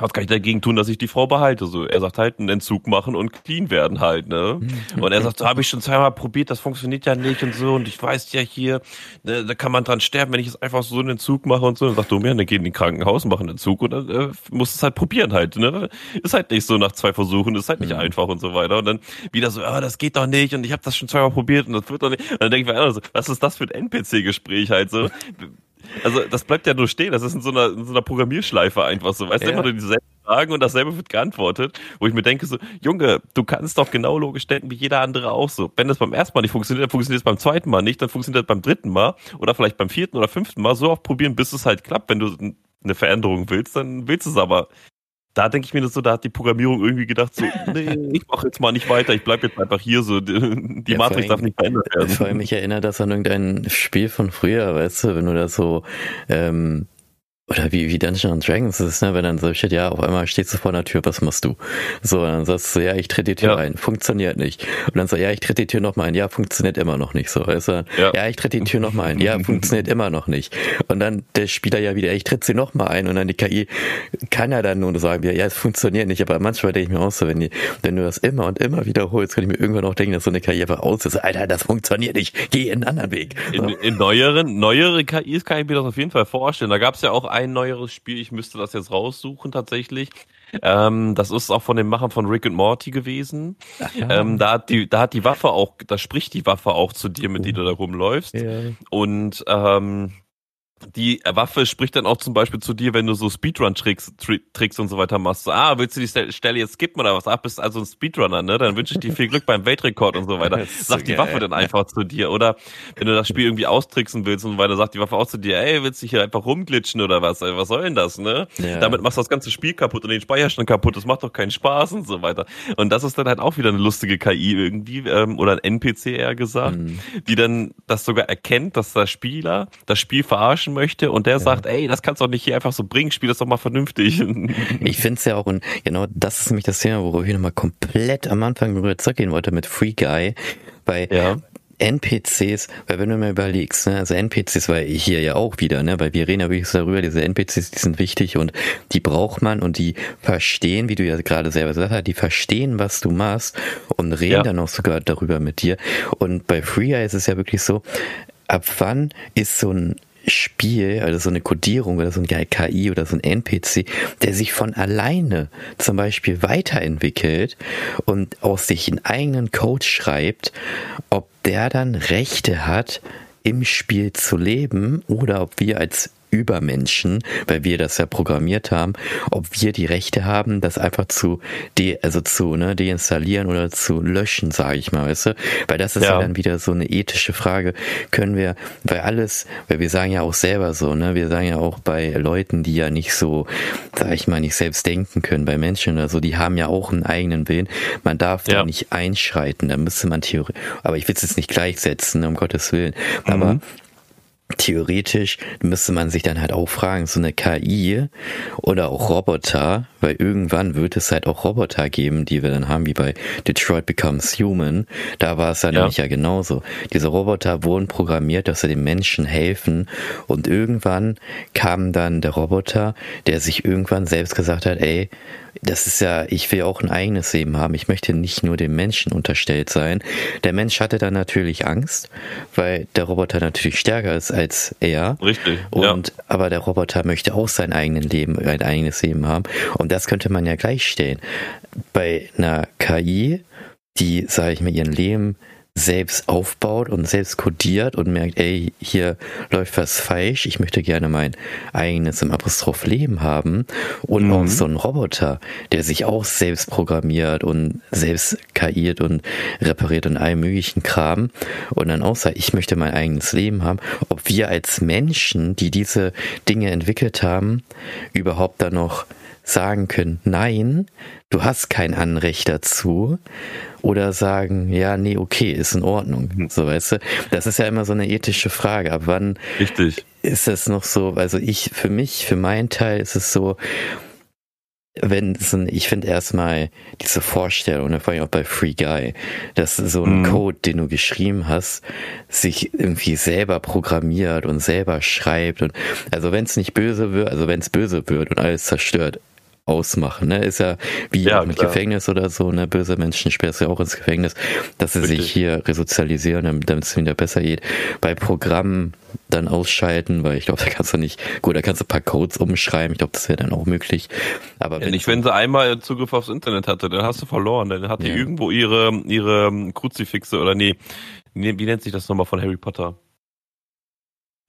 was kann ich dagegen tun, dass ich die Frau behalte? So, er sagt halt, einen Entzug machen und clean werden halt, ne? Mhm. Und er sagt, so habe ich schon zweimal probiert, das funktioniert ja nicht und so. Und ich weiß ja hier, ne, da kann man dran sterben, wenn ich jetzt einfach so einen Entzug mache und so. Dann sagt Domian, dann gehen in die Krankenhaus, machen einen Entzug und dann äh, muss es halt probieren halt, ne? Ist halt nicht so nach zwei Versuchen, ist halt nicht mhm. einfach und so weiter. Und dann wieder so, ah, das geht doch nicht und ich habe das schon zweimal probiert und das wird doch nicht. Und dann denke ich mir, also, was ist das für ein NPC-Gespräch halt so? Also das bleibt ja nur stehen, das ist in so einer, in so einer Programmierschleife einfach so. Weißt ja. du, immer nur dieselben Fragen und dasselbe wird geantwortet, wo ich mir denke so, Junge, du kannst doch genau logisch denken wie jeder andere auch so. Wenn das beim ersten Mal nicht funktioniert, dann funktioniert es beim zweiten Mal nicht, dann funktioniert es beim dritten Mal oder vielleicht beim vierten oder fünften Mal so oft probieren, bis es halt klappt. Wenn du eine Veränderung willst, dann willst du es aber da denke ich mir das so, da hat die Programmierung irgendwie gedacht, so, nee, ich mache jetzt mal nicht weiter, ich bleibe jetzt einfach hier so, die, die ja, Matrix darf nicht verändert werden. Vor allem, mich erinnert das an irgendein Spiel von früher, weißt du, wenn du da so ähm, oder wie, wie Dungeons and Dragons ist, ne, wenn dann so steht, ja, auf einmal stehst du vor einer Tür, was machst du? So, dann sagst du, ja, ich trete die Tür ja. ein, funktioniert nicht. Und dann so, ja, ich trete die Tür nochmal ein, ja, funktioniert immer noch nicht. So, weißt du? ja. ja, ich trete die Tür nochmal ein, ja, funktioniert immer noch nicht. Und dann der Spieler ja wieder, ich trete sie nochmal ein und dann die KI kann ja dann nur sagen, ja, es funktioniert nicht, aber manchmal denke ich mir auch so, wenn, die, wenn du das immer und immer wiederholst, kann ich mir irgendwann auch denken, dass so eine KI einfach aus ist, Alter, das funktioniert nicht, geh einen anderen Weg. So. In, in neueren, neuere KIs kann ich mir das auf jeden Fall vorstellen. Da gab es ja auch ein neueres Spiel, ich müsste das jetzt raussuchen tatsächlich. Ähm, das ist auch von den Machern von Rick and Morty gewesen. Ähm, da hat die, da hat die Waffe auch, da spricht die Waffe auch zu dir, mit oh. der du da rumläufst. Ja. Und ähm, die Waffe spricht dann auch zum Beispiel zu dir, wenn du so Speedrun-Tricks Tricks und so weiter machst. So, ah, willst du die Stelle jetzt skippen oder was? Ach, bist also ein Speedrunner, ne? Dann wünsche ich dir viel Glück beim Weltrekord und so weiter. Sagt die Waffe dann einfach zu dir. Oder wenn du das Spiel irgendwie austricksen willst und so weiter, sagt die Waffe auch zu dir, ey, willst du hier einfach rumglitschen oder was? Ey, was soll denn das, ne? Ja. Damit machst du das ganze Spiel kaputt und den Speicherstand kaputt. Das macht doch keinen Spaß und so weiter. Und das ist dann halt auch wieder eine lustige KI irgendwie, ähm, oder ein NPC eher gesagt, mhm. die dann das sogar erkennt, dass der Spieler das Spiel verarschen verarschen möchte und der ja. sagt, ey, das kannst du doch nicht hier einfach so bringen, spiel das doch mal vernünftig. Ich finde es ja auch, und genau das ist nämlich das Thema, worüber ich nochmal komplett am Anfang drüber zurückgehen wollte mit Free Guy, weil ja. NPCs, weil wenn du mir überlegst, ne, also NPCs war hier ja auch wieder, ne, weil wir reden ja wirklich darüber, diese NPCs, die sind wichtig und die braucht man und die verstehen, wie du ja gerade selber gesagt hast, die verstehen, was du machst und reden ja. dann auch sogar darüber mit dir. Und bei Free ist es ja wirklich so, ab wann ist so ein Spiel, also so eine Codierung oder so ein KI oder so ein NPC, der sich von alleine zum Beispiel weiterentwickelt und aus sich einen eigenen Code schreibt, ob der dann Rechte hat, im Spiel zu leben oder ob wir als Übermenschen, weil wir das ja programmiert haben, ob wir die Rechte haben, das einfach zu de, also zu ne, deinstallieren oder zu löschen, sage ich mal, weißt du? Weil das ist ja. ja. dann wieder so eine ethische Frage. Können wir, weil alles, weil wir sagen ja auch selber so, ne, wir sagen ja auch bei Leuten, die ja nicht so, sag ich mal, nicht selbst denken können, bei Menschen oder so, die haben ja auch einen eigenen Willen. Man darf ja. da nicht einschreiten, da müsste man theoretisch, aber ich will es jetzt nicht gleichsetzen, um Gottes Willen. Mhm. Aber theoretisch müsste man sich dann halt auch fragen, so eine KI oder auch Roboter, weil irgendwann wird es halt auch Roboter geben, die wir dann haben, wie bei Detroit Becomes Human. Da war es dann ja. nämlich ja genauso. Diese Roboter wurden programmiert, dass sie den Menschen helfen und irgendwann kam dann der Roboter, der sich irgendwann selbst gesagt hat, ey, das ist ja, ich will auch ein eigenes Leben haben. Ich möchte nicht nur dem Menschen unterstellt sein. Der Mensch hatte dann natürlich Angst, weil der Roboter natürlich stärker ist als er. Richtig. Und ja. aber der Roboter möchte auch sein eigenes Leben, ein eigenes Leben haben. Und das könnte man ja gleichstellen. Bei einer KI, die, sage ich mal, ihren Leben selbst aufbaut und selbst kodiert und merkt, ey, hier läuft was falsch, ich möchte gerne mein eigenes im Apostroph Leben haben und mhm. auch so ein Roboter, der sich auch selbst programmiert und selbst KIiert und repariert und all möglichen Kram und dann auch sagt, ich möchte mein eigenes Leben haben, ob wir als Menschen, die diese Dinge entwickelt haben, überhaupt dann noch sagen können, nein, du hast kein Anrecht dazu oder sagen, ja, nee, okay, ist in Ordnung. Hm. So, weißt du, das ist ja immer so eine ethische Frage. Ab wann Richtig. ist das noch so, also ich, für mich, für meinen Teil ist es so, wenn ich finde erstmal diese Vorstellung, ne, vor allem auch bei Free Guy, dass so ein mhm. Code, den du geschrieben hast, sich irgendwie selber programmiert und selber schreibt und also wenn es nicht böse wird, also wenn es böse wird und alles zerstört, ausmachen. Ne? Ist ja wie ja, mit klar. Gefängnis oder so, ne? Böse Menschen sperrst ja auch ins Gefängnis, dass sie Richtig. sich hier resozialisieren, damit es wieder besser geht. Bei Programmen dann ausschalten, weil ich glaube, da kannst du nicht, gut, da kannst du ein paar Codes umschreiben, ich glaube, das wäre dann auch möglich. Aber ja, wenn nicht, wenn sie einmal Zugriff aufs Internet hatte, dann hast du verloren, dann hat die ja. irgendwo ihre, ihre Kruzifixe oder nee, nee, wie nennt sich das nochmal von Harry Potter?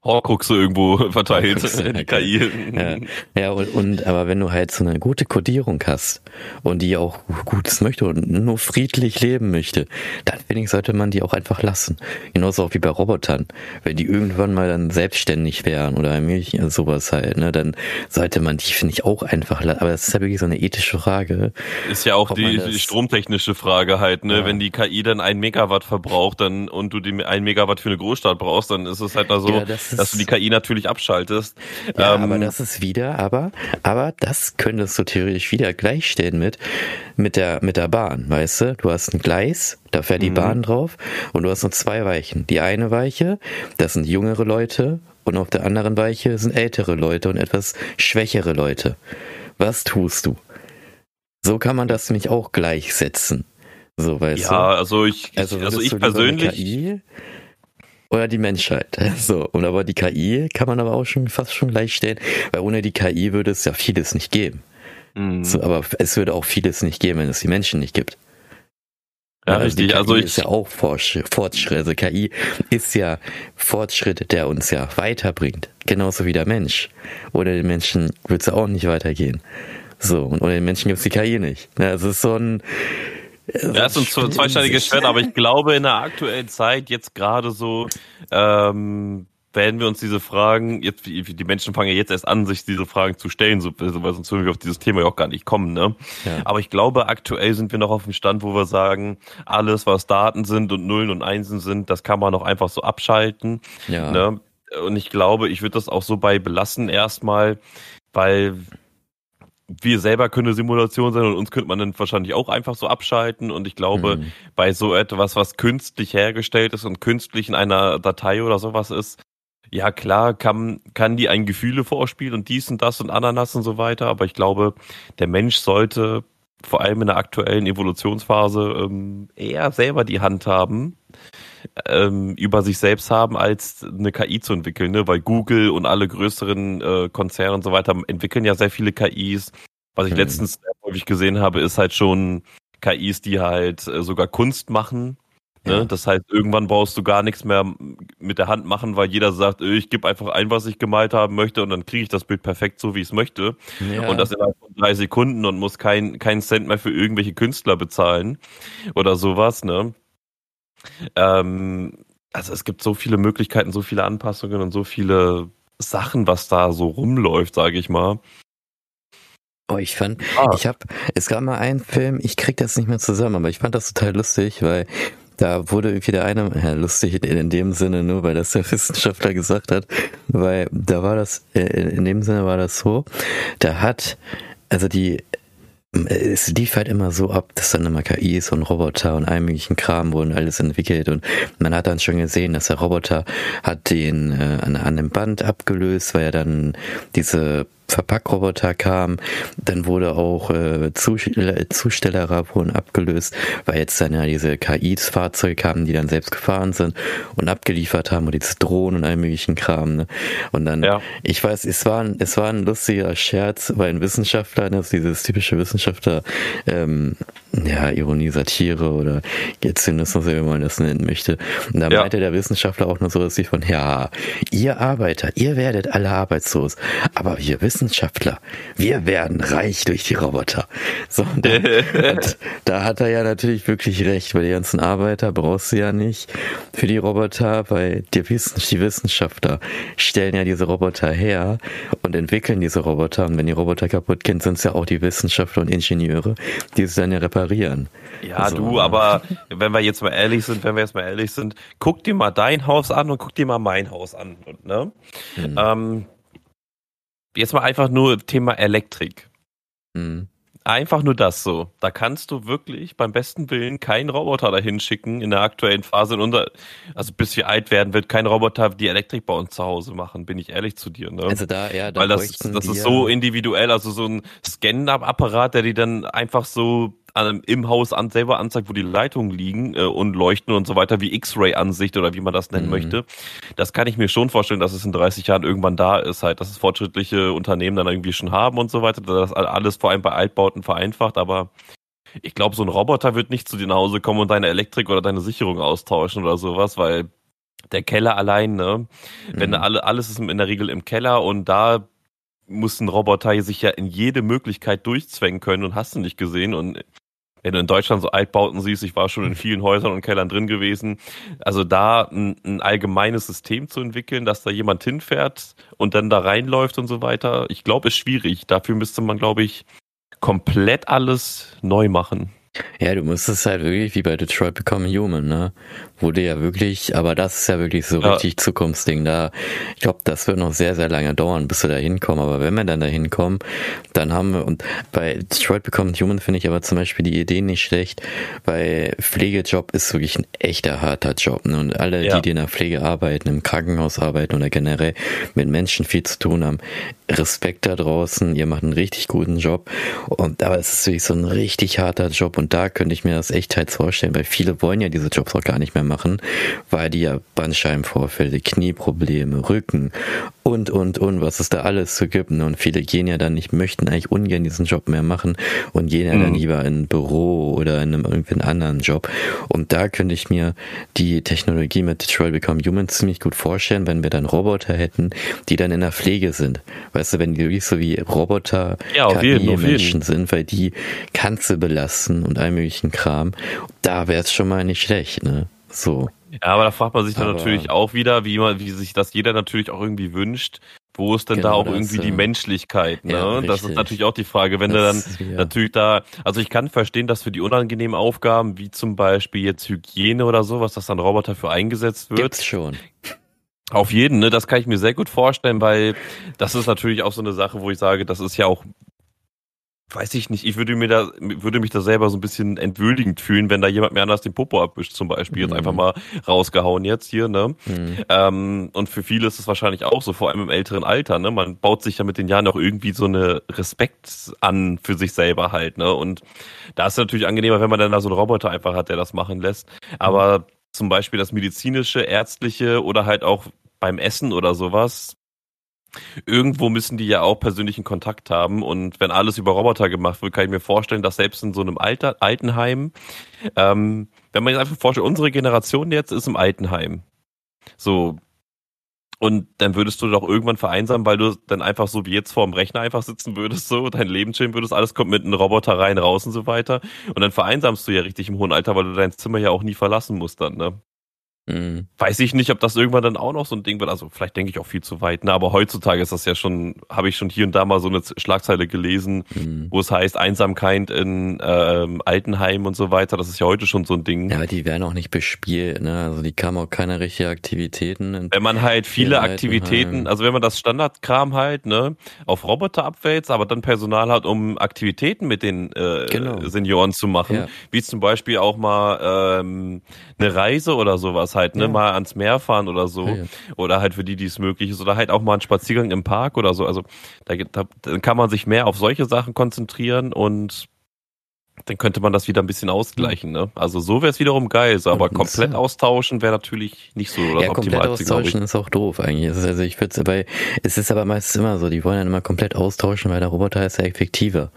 Horcruxe irgendwo verteilt, die KI. Ja, ja und, und, aber wenn du halt so eine gute Codierung hast und die auch Gutes möchte und nur friedlich leben möchte, dann finde ich, sollte man die auch einfach lassen. Genauso auch wie bei Robotern. Wenn die irgendwann mal dann selbstständig wären oder sowas halt, ne, dann sollte man die, finde ich, auch einfach lassen. Aber das ist ja wirklich so eine ethische Frage. Ist ja auch die, die, stromtechnische Frage halt, ne, ja. wenn die KI dann ein Megawatt verbraucht dann und du die ein Megawatt für eine Großstadt brauchst, dann ist es halt da so, ja, dass du die KI natürlich abschaltest. Ja, ähm, aber das ist wieder, aber, aber das könntest du theoretisch wieder gleichstellen mit, mit der, mit der Bahn, weißt du? Du hast ein Gleis, da fährt die mhm. Bahn drauf und du hast nur zwei Weichen. Die eine Weiche, das sind jüngere Leute und auf der anderen Weiche sind ältere Leute und etwas schwächere Leute. Was tust du? So kann man das nämlich auch gleichsetzen. So, weißt ja, du? also ich, also, also ich persönlich. KI oder die Menschheit. So, und aber die KI kann man aber auch schon fast schon gleichstellen, weil ohne die KI würde es ja vieles nicht geben. Mhm. So, aber es würde auch vieles nicht geben, wenn es die Menschen nicht gibt. Ja, also richtig. also ich ist ja auch Fortschritt. Also KI ist ja Fortschritt, der uns ja weiterbringt. Genauso wie der Mensch. Ohne den Menschen würde es ja auch nicht weitergehen. So, und ohne den Menschen gibt es die KI nicht. Also es ist so ein, ja, ist ein zweischneidiges Schwert, aber ich glaube in der aktuellen Zeit, jetzt gerade so, ähm, werden wir uns diese Fragen, jetzt, die Menschen fangen ja jetzt erst an, sich diese Fragen zu stellen, so, weil sonst würden wir auf dieses Thema ja auch gar nicht kommen, ne? Ja. Aber ich glaube, aktuell sind wir noch auf dem Stand, wo wir sagen, alles, was Daten sind und Nullen und Einsen sind, das kann man auch einfach so abschalten. Ja. Ne? Und ich glaube, ich würde das auch so bei belassen erstmal, weil wir selber können eine Simulation sein und uns könnte man dann wahrscheinlich auch einfach so abschalten. Und ich glaube, mhm. bei so etwas, was künstlich hergestellt ist und künstlich in einer Datei oder sowas ist, ja klar, kann, kann die ein Gefühle vorspielen und dies und das und Ananas und so weiter. Aber ich glaube, der Mensch sollte vor allem in der aktuellen Evolutionsphase ähm, eher selber die Hand haben, ähm, über sich selbst haben, als eine KI zu entwickeln, ne? Weil Google und alle größeren äh, Konzerne und so weiter entwickeln ja sehr viele KIs. Was ich mhm. letztens häufig gesehen habe, ist halt schon KIs, die halt äh, sogar Kunst machen. Ne? Ja. Das heißt, irgendwann brauchst du gar nichts mehr mit der Hand machen, weil jeder sagt, äh, ich gebe einfach ein, was ich gemalt haben möchte und dann kriege ich das Bild perfekt so, wie ich es möchte. Ja. Und das innerhalb von drei Sekunden und muss keinen kein Cent mehr für irgendwelche Künstler bezahlen oder sowas. Ne? Ähm, also es gibt so viele Möglichkeiten, so viele Anpassungen und so viele Sachen, was da so rumläuft, sage ich mal. Oh, ich fand, ah. ich habe, es gab mal einen Film, ich krieg das nicht mehr zusammen, aber ich fand das total lustig, weil da wurde irgendwie der eine, ja, lustig in dem Sinne nur, weil das der Wissenschaftler gesagt hat, weil da war das, äh, in dem Sinne war das so, da hat, also die es lief halt immer so ab, dass dann immer KIs und Roboter und all möglichen Kram wurden alles entwickelt und man hat dann schon gesehen, dass der Roboter hat den äh, an, an dem Band abgelöst, weil er dann diese Verpackroboter kam, dann wurde auch äh, Zustellerer wurden abgelöst, weil jetzt dann ja diese KI-Fahrzeuge kamen, die dann selbst gefahren sind und abgeliefert haben und diese Drohnen und all möglichen Kram. Ne? Und dann, ja. ich weiß, es war, ein, es war ein lustiger Scherz, weil ein Wissenschaftler, ne, dieses typische Wissenschaftler, ähm, ja, Ironie, Satire oder Zynismus, wie man das nennen möchte. Und da ja. meinte der Wissenschaftler auch nur so, dass sie von, ja, ihr Arbeiter, ihr werdet alle arbeitslos, aber wir wissen Wissenschaftler, wir werden reich durch die Roboter. So, und da, und da hat er ja natürlich wirklich recht, weil die ganzen Arbeiter brauchst du ja nicht für die Roboter, weil die, die Wissenschaftler stellen ja diese Roboter her und entwickeln diese Roboter. Und wenn die Roboter kaputt gehen, sind es ja auch die Wissenschaftler und Ingenieure, die sie dann ja reparieren. Ja, also, du, aber wenn wir jetzt mal ehrlich sind, wenn wir jetzt mal ehrlich sind, guck dir mal dein Haus an und guck dir mal mein Haus an. Ne? Hm. Ähm, Jetzt mal einfach nur Thema Elektrik. Mhm. Einfach nur das so. Da kannst du wirklich beim besten Willen keinen Roboter dahin schicken in der aktuellen Phase. In unser, also bis wir alt werden, wird kein Roboter die Elektrik bei uns zu Hause machen, bin ich ehrlich zu dir. Ne? Also da, ja, da Weil das, das ist so individuell, also so ein Scan-Apparat, der die dann einfach so an, im Haus an, selber anzeigt, wo die Leitungen liegen äh, und leuchten und so weiter, wie X-Ray-Ansicht oder wie man das nennen mhm. möchte. Das kann ich mir schon vorstellen, dass es in 30 Jahren irgendwann da ist, halt, dass es fortschrittliche Unternehmen dann irgendwie schon haben und so weiter, dass alles vor allem bei Altbauten vereinfacht, aber ich glaube, so ein Roboter wird nicht zu dir nach Hause kommen und deine Elektrik oder deine Sicherung austauschen oder sowas, weil der Keller allein, ne? Mhm. Wenn alle, alles ist in der Regel im Keller und da muss ein Roboter sich ja in jede Möglichkeit durchzwängen können und hast du nicht gesehen. Und wenn du in Deutschland so Altbauten siehst, ich war schon in vielen Häusern und Kellern drin gewesen, also da ein, ein allgemeines System zu entwickeln, dass da jemand hinfährt und dann da reinläuft und so weiter, ich glaube, ist schwierig. Dafür müsste man, glaube ich, komplett alles neu machen. Ja, du musst es halt wirklich wie bei Detroit Become Human, ne? Wurde ja wirklich, aber das ist ja wirklich so ja. richtig Zukunftsding. Da, ich glaube, das wird noch sehr, sehr lange dauern, bis wir da hinkommen. Aber wenn wir dann da hinkommen, dann haben wir, und bei Detroit Become Human finde ich aber zum Beispiel die Idee nicht schlecht, weil Pflegejob ist wirklich ein echter harter Job. Ne? Und alle, ja. die, die in der Pflege arbeiten, im Krankenhaus arbeiten oder generell mit Menschen viel zu tun haben, Respekt da draußen, ihr macht einen richtig guten Job. Und aber es ist wirklich so ein richtig harter Job und da könnte ich mir das echt halt vorstellen, weil viele wollen ja diese Jobs auch gar nicht mehr machen, weil die ja Bandscheibenvorfälle, Knieprobleme, Rücken und, und, und, was es da alles zu gibt. Und viele gehen ja dann nicht, möchten eigentlich ungern diesen Job mehr machen und gehen ja mhm. dann lieber in ein Büro oder in einem irgendwie einen anderen Job. Und da könnte ich mir die Technologie mit Detroit Become Human ziemlich gut vorstellen, wenn wir dann Roboter hätten, die dann in der Pflege sind. Weißt du, wenn die wirklich so wie Roboter ja, KI-Menschen sind, weil die kannst du belasten und all möglichen Kram, da wäre es schon mal nicht schlecht, ne? So. Ja, aber da fragt man sich dann aber natürlich auch wieder, wie man, wie sich das jeder natürlich auch irgendwie wünscht. Wo ist denn genau da auch das, irgendwie die Menschlichkeit? Ne? Ja, das ist natürlich auch die Frage, wenn das, du dann ja. natürlich da, also ich kann verstehen, dass für die unangenehmen Aufgaben, wie zum Beispiel jetzt Hygiene oder so, was das dann Roboter für eingesetzt wird. Gibt's schon. Auf jeden, ne, das kann ich mir sehr gut vorstellen, weil das ist natürlich auch so eine Sache, wo ich sage, das ist ja auch weiß ich nicht, ich würde mir da, würde mich da selber so ein bisschen entwürdigend fühlen, wenn da jemand mir anders den Popo abwischt, zum Beispiel. Mhm. Jetzt einfach mal rausgehauen jetzt hier, ne? Mhm. Ähm, und für viele ist es wahrscheinlich auch so, vor allem im älteren Alter, ne? Man baut sich ja mit den Jahren auch irgendwie so eine Respekt an für sich selber halt, ne? Und da ist es natürlich angenehmer, wenn man dann da so einen Roboter einfach hat, der das machen lässt. Aber mhm. zum Beispiel das medizinische, ärztliche oder halt auch beim Essen oder sowas, irgendwo müssen die ja auch persönlichen Kontakt haben. Und wenn alles über Roboter gemacht wird, kann ich mir vorstellen, dass selbst in so einem Alter, Altenheim, ähm, wenn man jetzt einfach vorstellt, unsere Generation jetzt ist im Altenheim. So. Und dann würdest du doch irgendwann vereinsamen, weil du dann einfach so wie jetzt vor dem Rechner einfach sitzen würdest, so, dein Leben chillen würdest, alles kommt mit einem Roboter rein, raus und so weiter. Und dann vereinsamst du ja richtig im hohen Alter, weil du dein Zimmer ja auch nie verlassen musst dann, ne? Mhm. Weiß ich nicht, ob das irgendwann dann auch noch so ein Ding wird. Also vielleicht denke ich auch viel zu weit. Ne? Aber heutzutage ist das ja schon, habe ich schon hier und da mal so eine Schlagzeile gelesen, mhm. wo es heißt Einsamkeit in ähm, Altenheim und so weiter. Das ist ja heute schon so ein Ding. Ja, aber die werden auch nicht bespielt. Ne? Also die kamen auch keine richtigen Aktivitäten. Wenn man halt viele Aktivitäten, also wenn man das Standardkram halt ne, auf Roboter abwälzt, aber dann Personal hat, um Aktivitäten mit den äh, genau. Senioren zu machen, ja. wie zum Beispiel auch mal ähm, eine Reise oder sowas halt, ne, ja. mal ans Meer fahren oder so. Ja, ja. Oder halt für die, die es möglich ist. Oder halt auch mal einen Spaziergang im Park oder so. Also da, da, da kann man sich mehr auf solche Sachen konzentrieren und dann könnte man das wieder ein bisschen ausgleichen. Ne? Also so wäre es wiederum geil, so, aber komplett austauschen wäre natürlich nicht so das ja, komplett austauschen ist auch doof eigentlich. Also ich würde es es ist aber meistens immer so, die wollen dann immer komplett austauschen, weil der Roboter ist ja effektiver.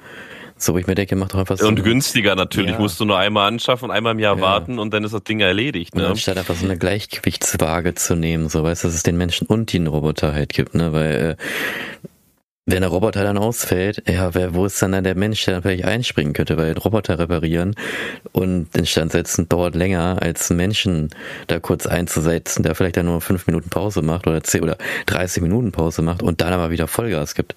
So, wo ich mir denke, macht doch einfach so. Und günstiger natürlich. Ja. Musst du nur einmal anschaffen, einmal im Jahr ja. warten und dann ist das Ding erledigt. Ne? anstatt einfach so eine Gleichgewichtswaage zu nehmen, so weißt du, dass es den Menschen und den Roboter halt gibt, ne? Weil äh, wenn der Roboter dann ausfällt, ja, wer, wo ist dann, dann der Mensch, der dann vielleicht einspringen könnte, weil Roboter reparieren und Instand setzen dauert länger, als einen Menschen da kurz einzusetzen, der vielleicht dann nur fünf Minuten Pause macht oder zehn oder 30 Minuten Pause macht und dann aber wieder Vollgas gibt.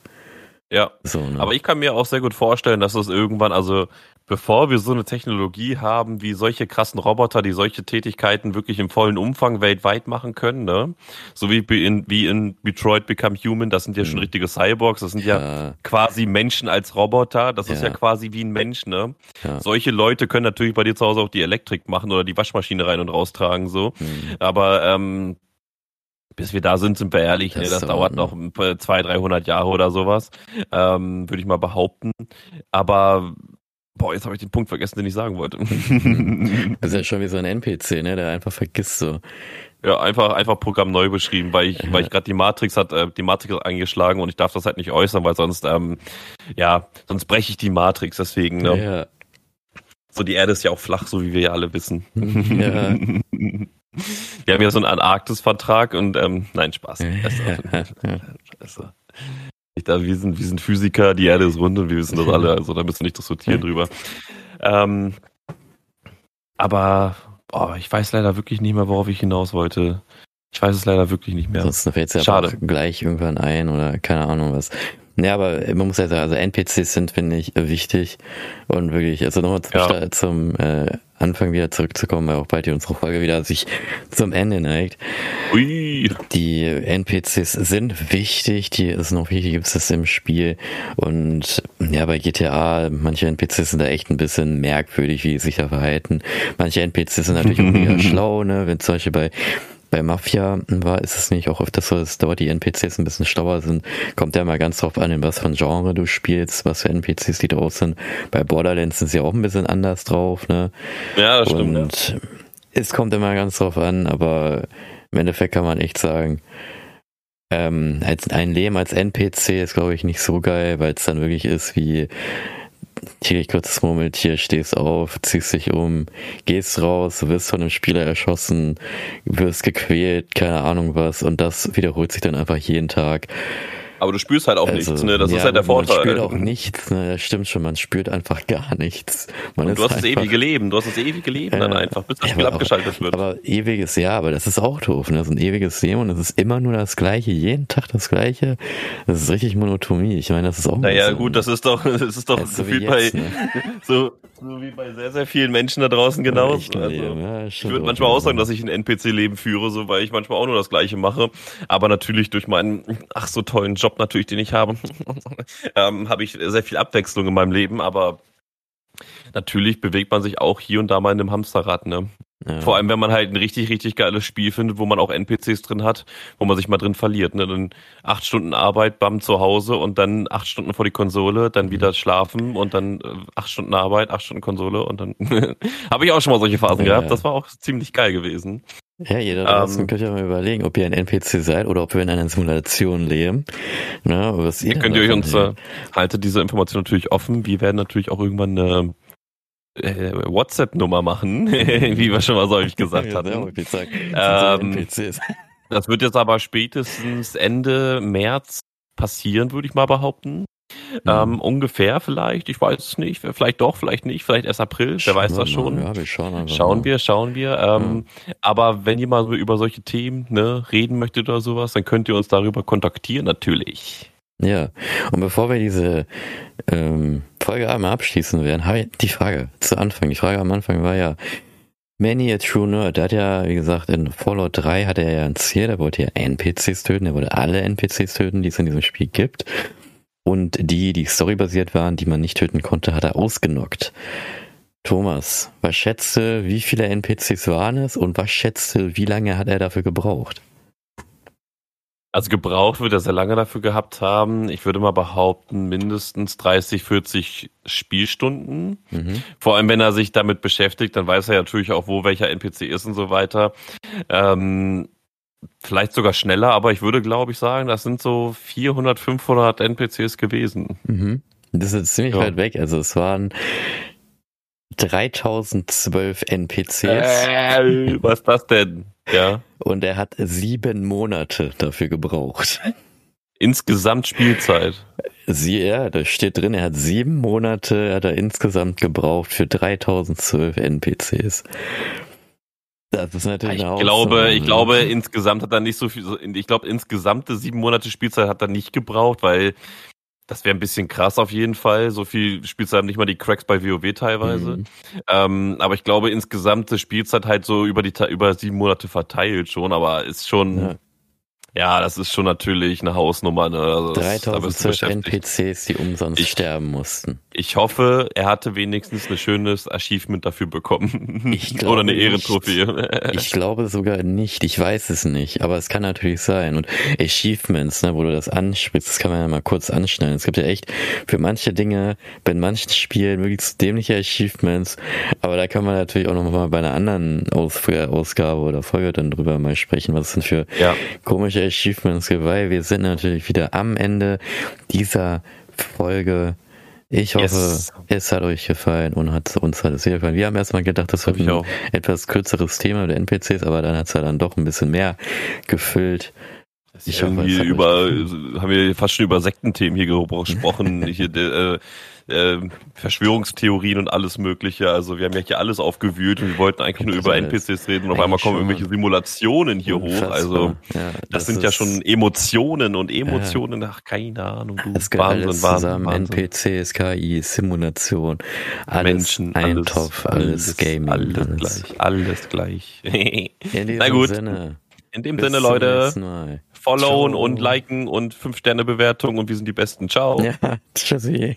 Ja, so, ne? aber ich kann mir auch sehr gut vorstellen, dass es irgendwann, also bevor wir so eine Technologie haben, wie solche krassen Roboter, die solche Tätigkeiten wirklich im vollen Umfang weltweit machen können, ne? So wie in, wie in Detroit Become Human, das sind ja mhm. schon richtige Cyborgs, das sind ja, ja, quasi Menschen als Roboter, das ja. ist ja quasi wie ein Mensch, ne? Ja. Solche Leute können natürlich bei dir zu Hause auch die Elektrik machen oder die Waschmaschine rein und raustragen, so. Mhm. Aber ähm, bis wir da sind, sind wir ehrlich, das, ne, das dauert noch 200, 300 Jahre oder sowas, ähm, würde ich mal behaupten. Aber Boah, jetzt habe ich den Punkt vergessen, den ich sagen wollte. das ist ja schon wie so ein NPC, ne, der einfach vergisst so. Ja, einfach, einfach Programm neu beschrieben, weil ich, ja. weil ich gerade die Matrix hat, äh, die Matrix eingeschlagen und ich darf das halt nicht äußern, weil sonst, ähm, ja, sonst breche ich die Matrix, deswegen, ne? Ja. So, die Erde ist ja auch flach, so wie wir ja alle wissen. Ja. Wir haben ja so einen Antarktis-Vertrag und ähm, nein, Spaß. Scheiße. Da, wir, sind, wir sind Physiker, die Erde ist rund und wir wissen das alle, also da müssen wir nicht diskutieren drüber. Ähm, aber oh, ich weiß leider wirklich nicht mehr, worauf ich hinaus wollte. Ich weiß es leider wirklich nicht mehr. Sonst fällt es ja gleich irgendwann ein oder keine Ahnung was. Ja, aber man muss ja sagen, also NPCs sind, finde ich, wichtig und wirklich, also nochmal zum, ja. zum äh, Anfang wieder zurückzukommen, weil auch bald hier unsere Folge wieder sich zum Ende neigt. Ui. Die NPCs sind wichtig, die ist noch wichtig, gibt es im Spiel und ja, bei GTA, manche NPCs sind da echt ein bisschen merkwürdig, wie sie sich da verhalten. Manche NPCs sind natürlich auch wieder schlau, ne, wenn zum Beispiel bei bei Mafia war, ist es nicht auch öfters so, dass dort die NPCs ein bisschen schlauer sind. Kommt ja mal ganz drauf an, in was für ein Genre du spielst, was für NPCs die drauf sind. Bei Borderlands sind sie auch ein bisschen anders drauf, ne? Ja, das stimmt. Und ja. es kommt immer ganz drauf an, aber im Endeffekt kann man echt sagen, ähm, als ein Leben als NPC ist, glaube ich, nicht so geil, weil es dann wirklich ist wie täglich kurzes Murmeltier, stehst auf, ziehst dich um, gehst raus, wirst von einem Spieler erschossen, wirst gequält, keine Ahnung was, und das wiederholt sich dann einfach jeden Tag. Aber du spürst halt auch also, nichts, ne? Das ja, ist halt der Vorteil. Man spürt auch nichts, ne? Das stimmt schon, man spürt einfach gar nichts. Man du hast das ewige Leben, du hast das ewige Leben äh, dann einfach, bis das Spiel aber, abgeschaltet wird. Aber ewiges ja, aber das ist auch doof, ne? Das ist ein ewiges Leben und es ist immer nur das Gleiche, jeden Tag das Gleiche. Das ist richtig Monotomie. Ich meine, das ist auch Naja, gut, das ist doch, das ist doch so gefühlt bei, ne? so, so wie bei sehr, sehr vielen Menschen da draußen genauso. Also, ja, ich würde manchmal auch sagen, dass ich ein NPC-Leben führe, so, weil ich manchmal auch nur das Gleiche mache. Aber natürlich durch meinen, ach so tollen Job natürlich, den ich habe, ähm, habe ich sehr viel Abwechslung in meinem Leben. Aber natürlich bewegt man sich auch hier und da mal in einem Hamsterrad, ne? Ja. Vor allem, wenn man halt ein richtig, richtig geiles Spiel findet, wo man auch NPCs drin hat, wo man sich mal drin verliert. Ne? Dann acht Stunden Arbeit, bam, zu Hause und dann acht Stunden vor die Konsole, dann mhm. wieder schlafen und dann äh, acht Stunden Arbeit, acht Stunden Konsole und dann habe ich auch schon mal solche Phasen ja. gehabt. Das war auch ziemlich geil gewesen. Ja, jeder draußen ähm, könnt ihr mal überlegen, ob ihr ein NPC seid oder ob wir in einer Simulation leben. Na, was ihr könnt ihr euch uns, äh, haltet diese Information natürlich offen. Wir werden natürlich auch irgendwann eine äh, WhatsApp-Nummer machen, wie wir schon mal so häufig gesagt hatten. Ähm, das wird jetzt aber spätestens Ende März passieren, würde ich mal behaupten. Mhm. Ähm, ungefähr vielleicht, ich weiß es nicht, vielleicht doch, vielleicht nicht, vielleicht erst April, wer weiß das schon. Ja, wir schauen schauen wir, schauen wir. Ähm, ja. Aber wenn ihr mal so über solche Themen ne, reden möchtet oder sowas, dann könnt ihr uns darüber kontaktieren, natürlich. Ja, und bevor wir diese ähm, Folge einmal abschließen werden, habe ich die Frage zu Anfang. Die Frage am Anfang war ja, Manny a True Nerd, der hat ja, wie gesagt, in Fallout 3 hatte er ja ein Ziel, der wollte ja NPCs töten, er wollte alle NPCs töten, die es in diesem Spiel gibt. Und die, die storybasiert waren, die man nicht töten konnte, hat er ausgenockt. Thomas, was schätzte, wie viele NPCs waren es und was schätzte, wie lange hat er dafür gebraucht? Also gebraucht wird er sehr lange dafür gehabt haben. Ich würde mal behaupten, mindestens 30, 40 Spielstunden. Mhm. Vor allem, wenn er sich damit beschäftigt, dann weiß er natürlich auch, wo welcher NPC ist und so weiter. Ähm, vielleicht sogar schneller, aber ich würde, glaube ich, sagen, das sind so 400, 500 NPCs gewesen. Mhm. Das ist ziemlich ja. weit weg. Also es waren 3012 NPCs. Äh, was ist das denn? Ja. Und er hat sieben Monate dafür gebraucht. Insgesamt Spielzeit. Sie, ja, da steht drin, er hat sieben Monate, hat er insgesamt gebraucht für 3012 NPCs. Das ist natürlich ich glaube, ich glaube, insgesamt hat er nicht so viel, ich glaube, insgesamte sieben Monate Spielzeit hat er nicht gebraucht, weil das wäre ein bisschen krass auf jeden Fall. So viel Spielzeit haben nicht mal die Cracks bei WoW teilweise. Mhm. Ähm, aber ich glaube, insgesamte Spielzeit halt so über die über sieben Monate verteilt schon, aber ist schon. Ja. Ja, das ist schon natürlich eine Hausnummer. Ne? Also 3012 NPCs, die umsonst ich, sterben mussten. Ich hoffe, er hatte wenigstens ein schönes Achievement dafür bekommen. Oder eine Ehrentrophäe. ich glaube sogar nicht. Ich weiß es nicht. Aber es kann natürlich sein. Und Achievements, ne, wo du das ansprichst, das kann man ja mal kurz anschneiden. Es gibt ja echt für manche Dinge, bei manchen Spielen möglichst dämliche Achievements. Aber da kann man natürlich auch noch mal bei einer anderen Aus Ausgabe oder Folge dann drüber mal sprechen, was es denn für ja. komische Achievements gibt, weil wir sind natürlich wieder am Ende dieser Folge. Ich hoffe, yes. es hat euch gefallen und hat uns hat es sehr gefallen. Wir haben erstmal gedacht, das wird ein auch. etwas kürzeres Thema der NPCs, aber dann hat es ja dann doch ein bisschen mehr gefüllt. Ich irgendwie hoffe, über, haben wir fast schon über Sektenthemen hier gesprochen. hier, äh, äh, Verschwörungstheorien und alles Mögliche. Also wir haben ja hier alles aufgewühlt und wir wollten eigentlich nur über NPCs reden und auf einmal kommen irgendwelche Simulationen hier hoch. Also ja, das, das, sind ja schon Emotionen und Emotionen, ja. ach keine Ahnung. Du, es gehört Wahnsinn, alles zusammen. Wahnsinn. NPCs, KI, Simulation, alles Menschen, ein Topf, alles, alles Gaming. Alles, alles, gleich, alles gleich. In Na gut. Sinne. In dem Sinne, Leute, followen Ciao. und liken und 5 Sterne Bewertung und wir sind die Besten. Ciao. Ja, tschüssi.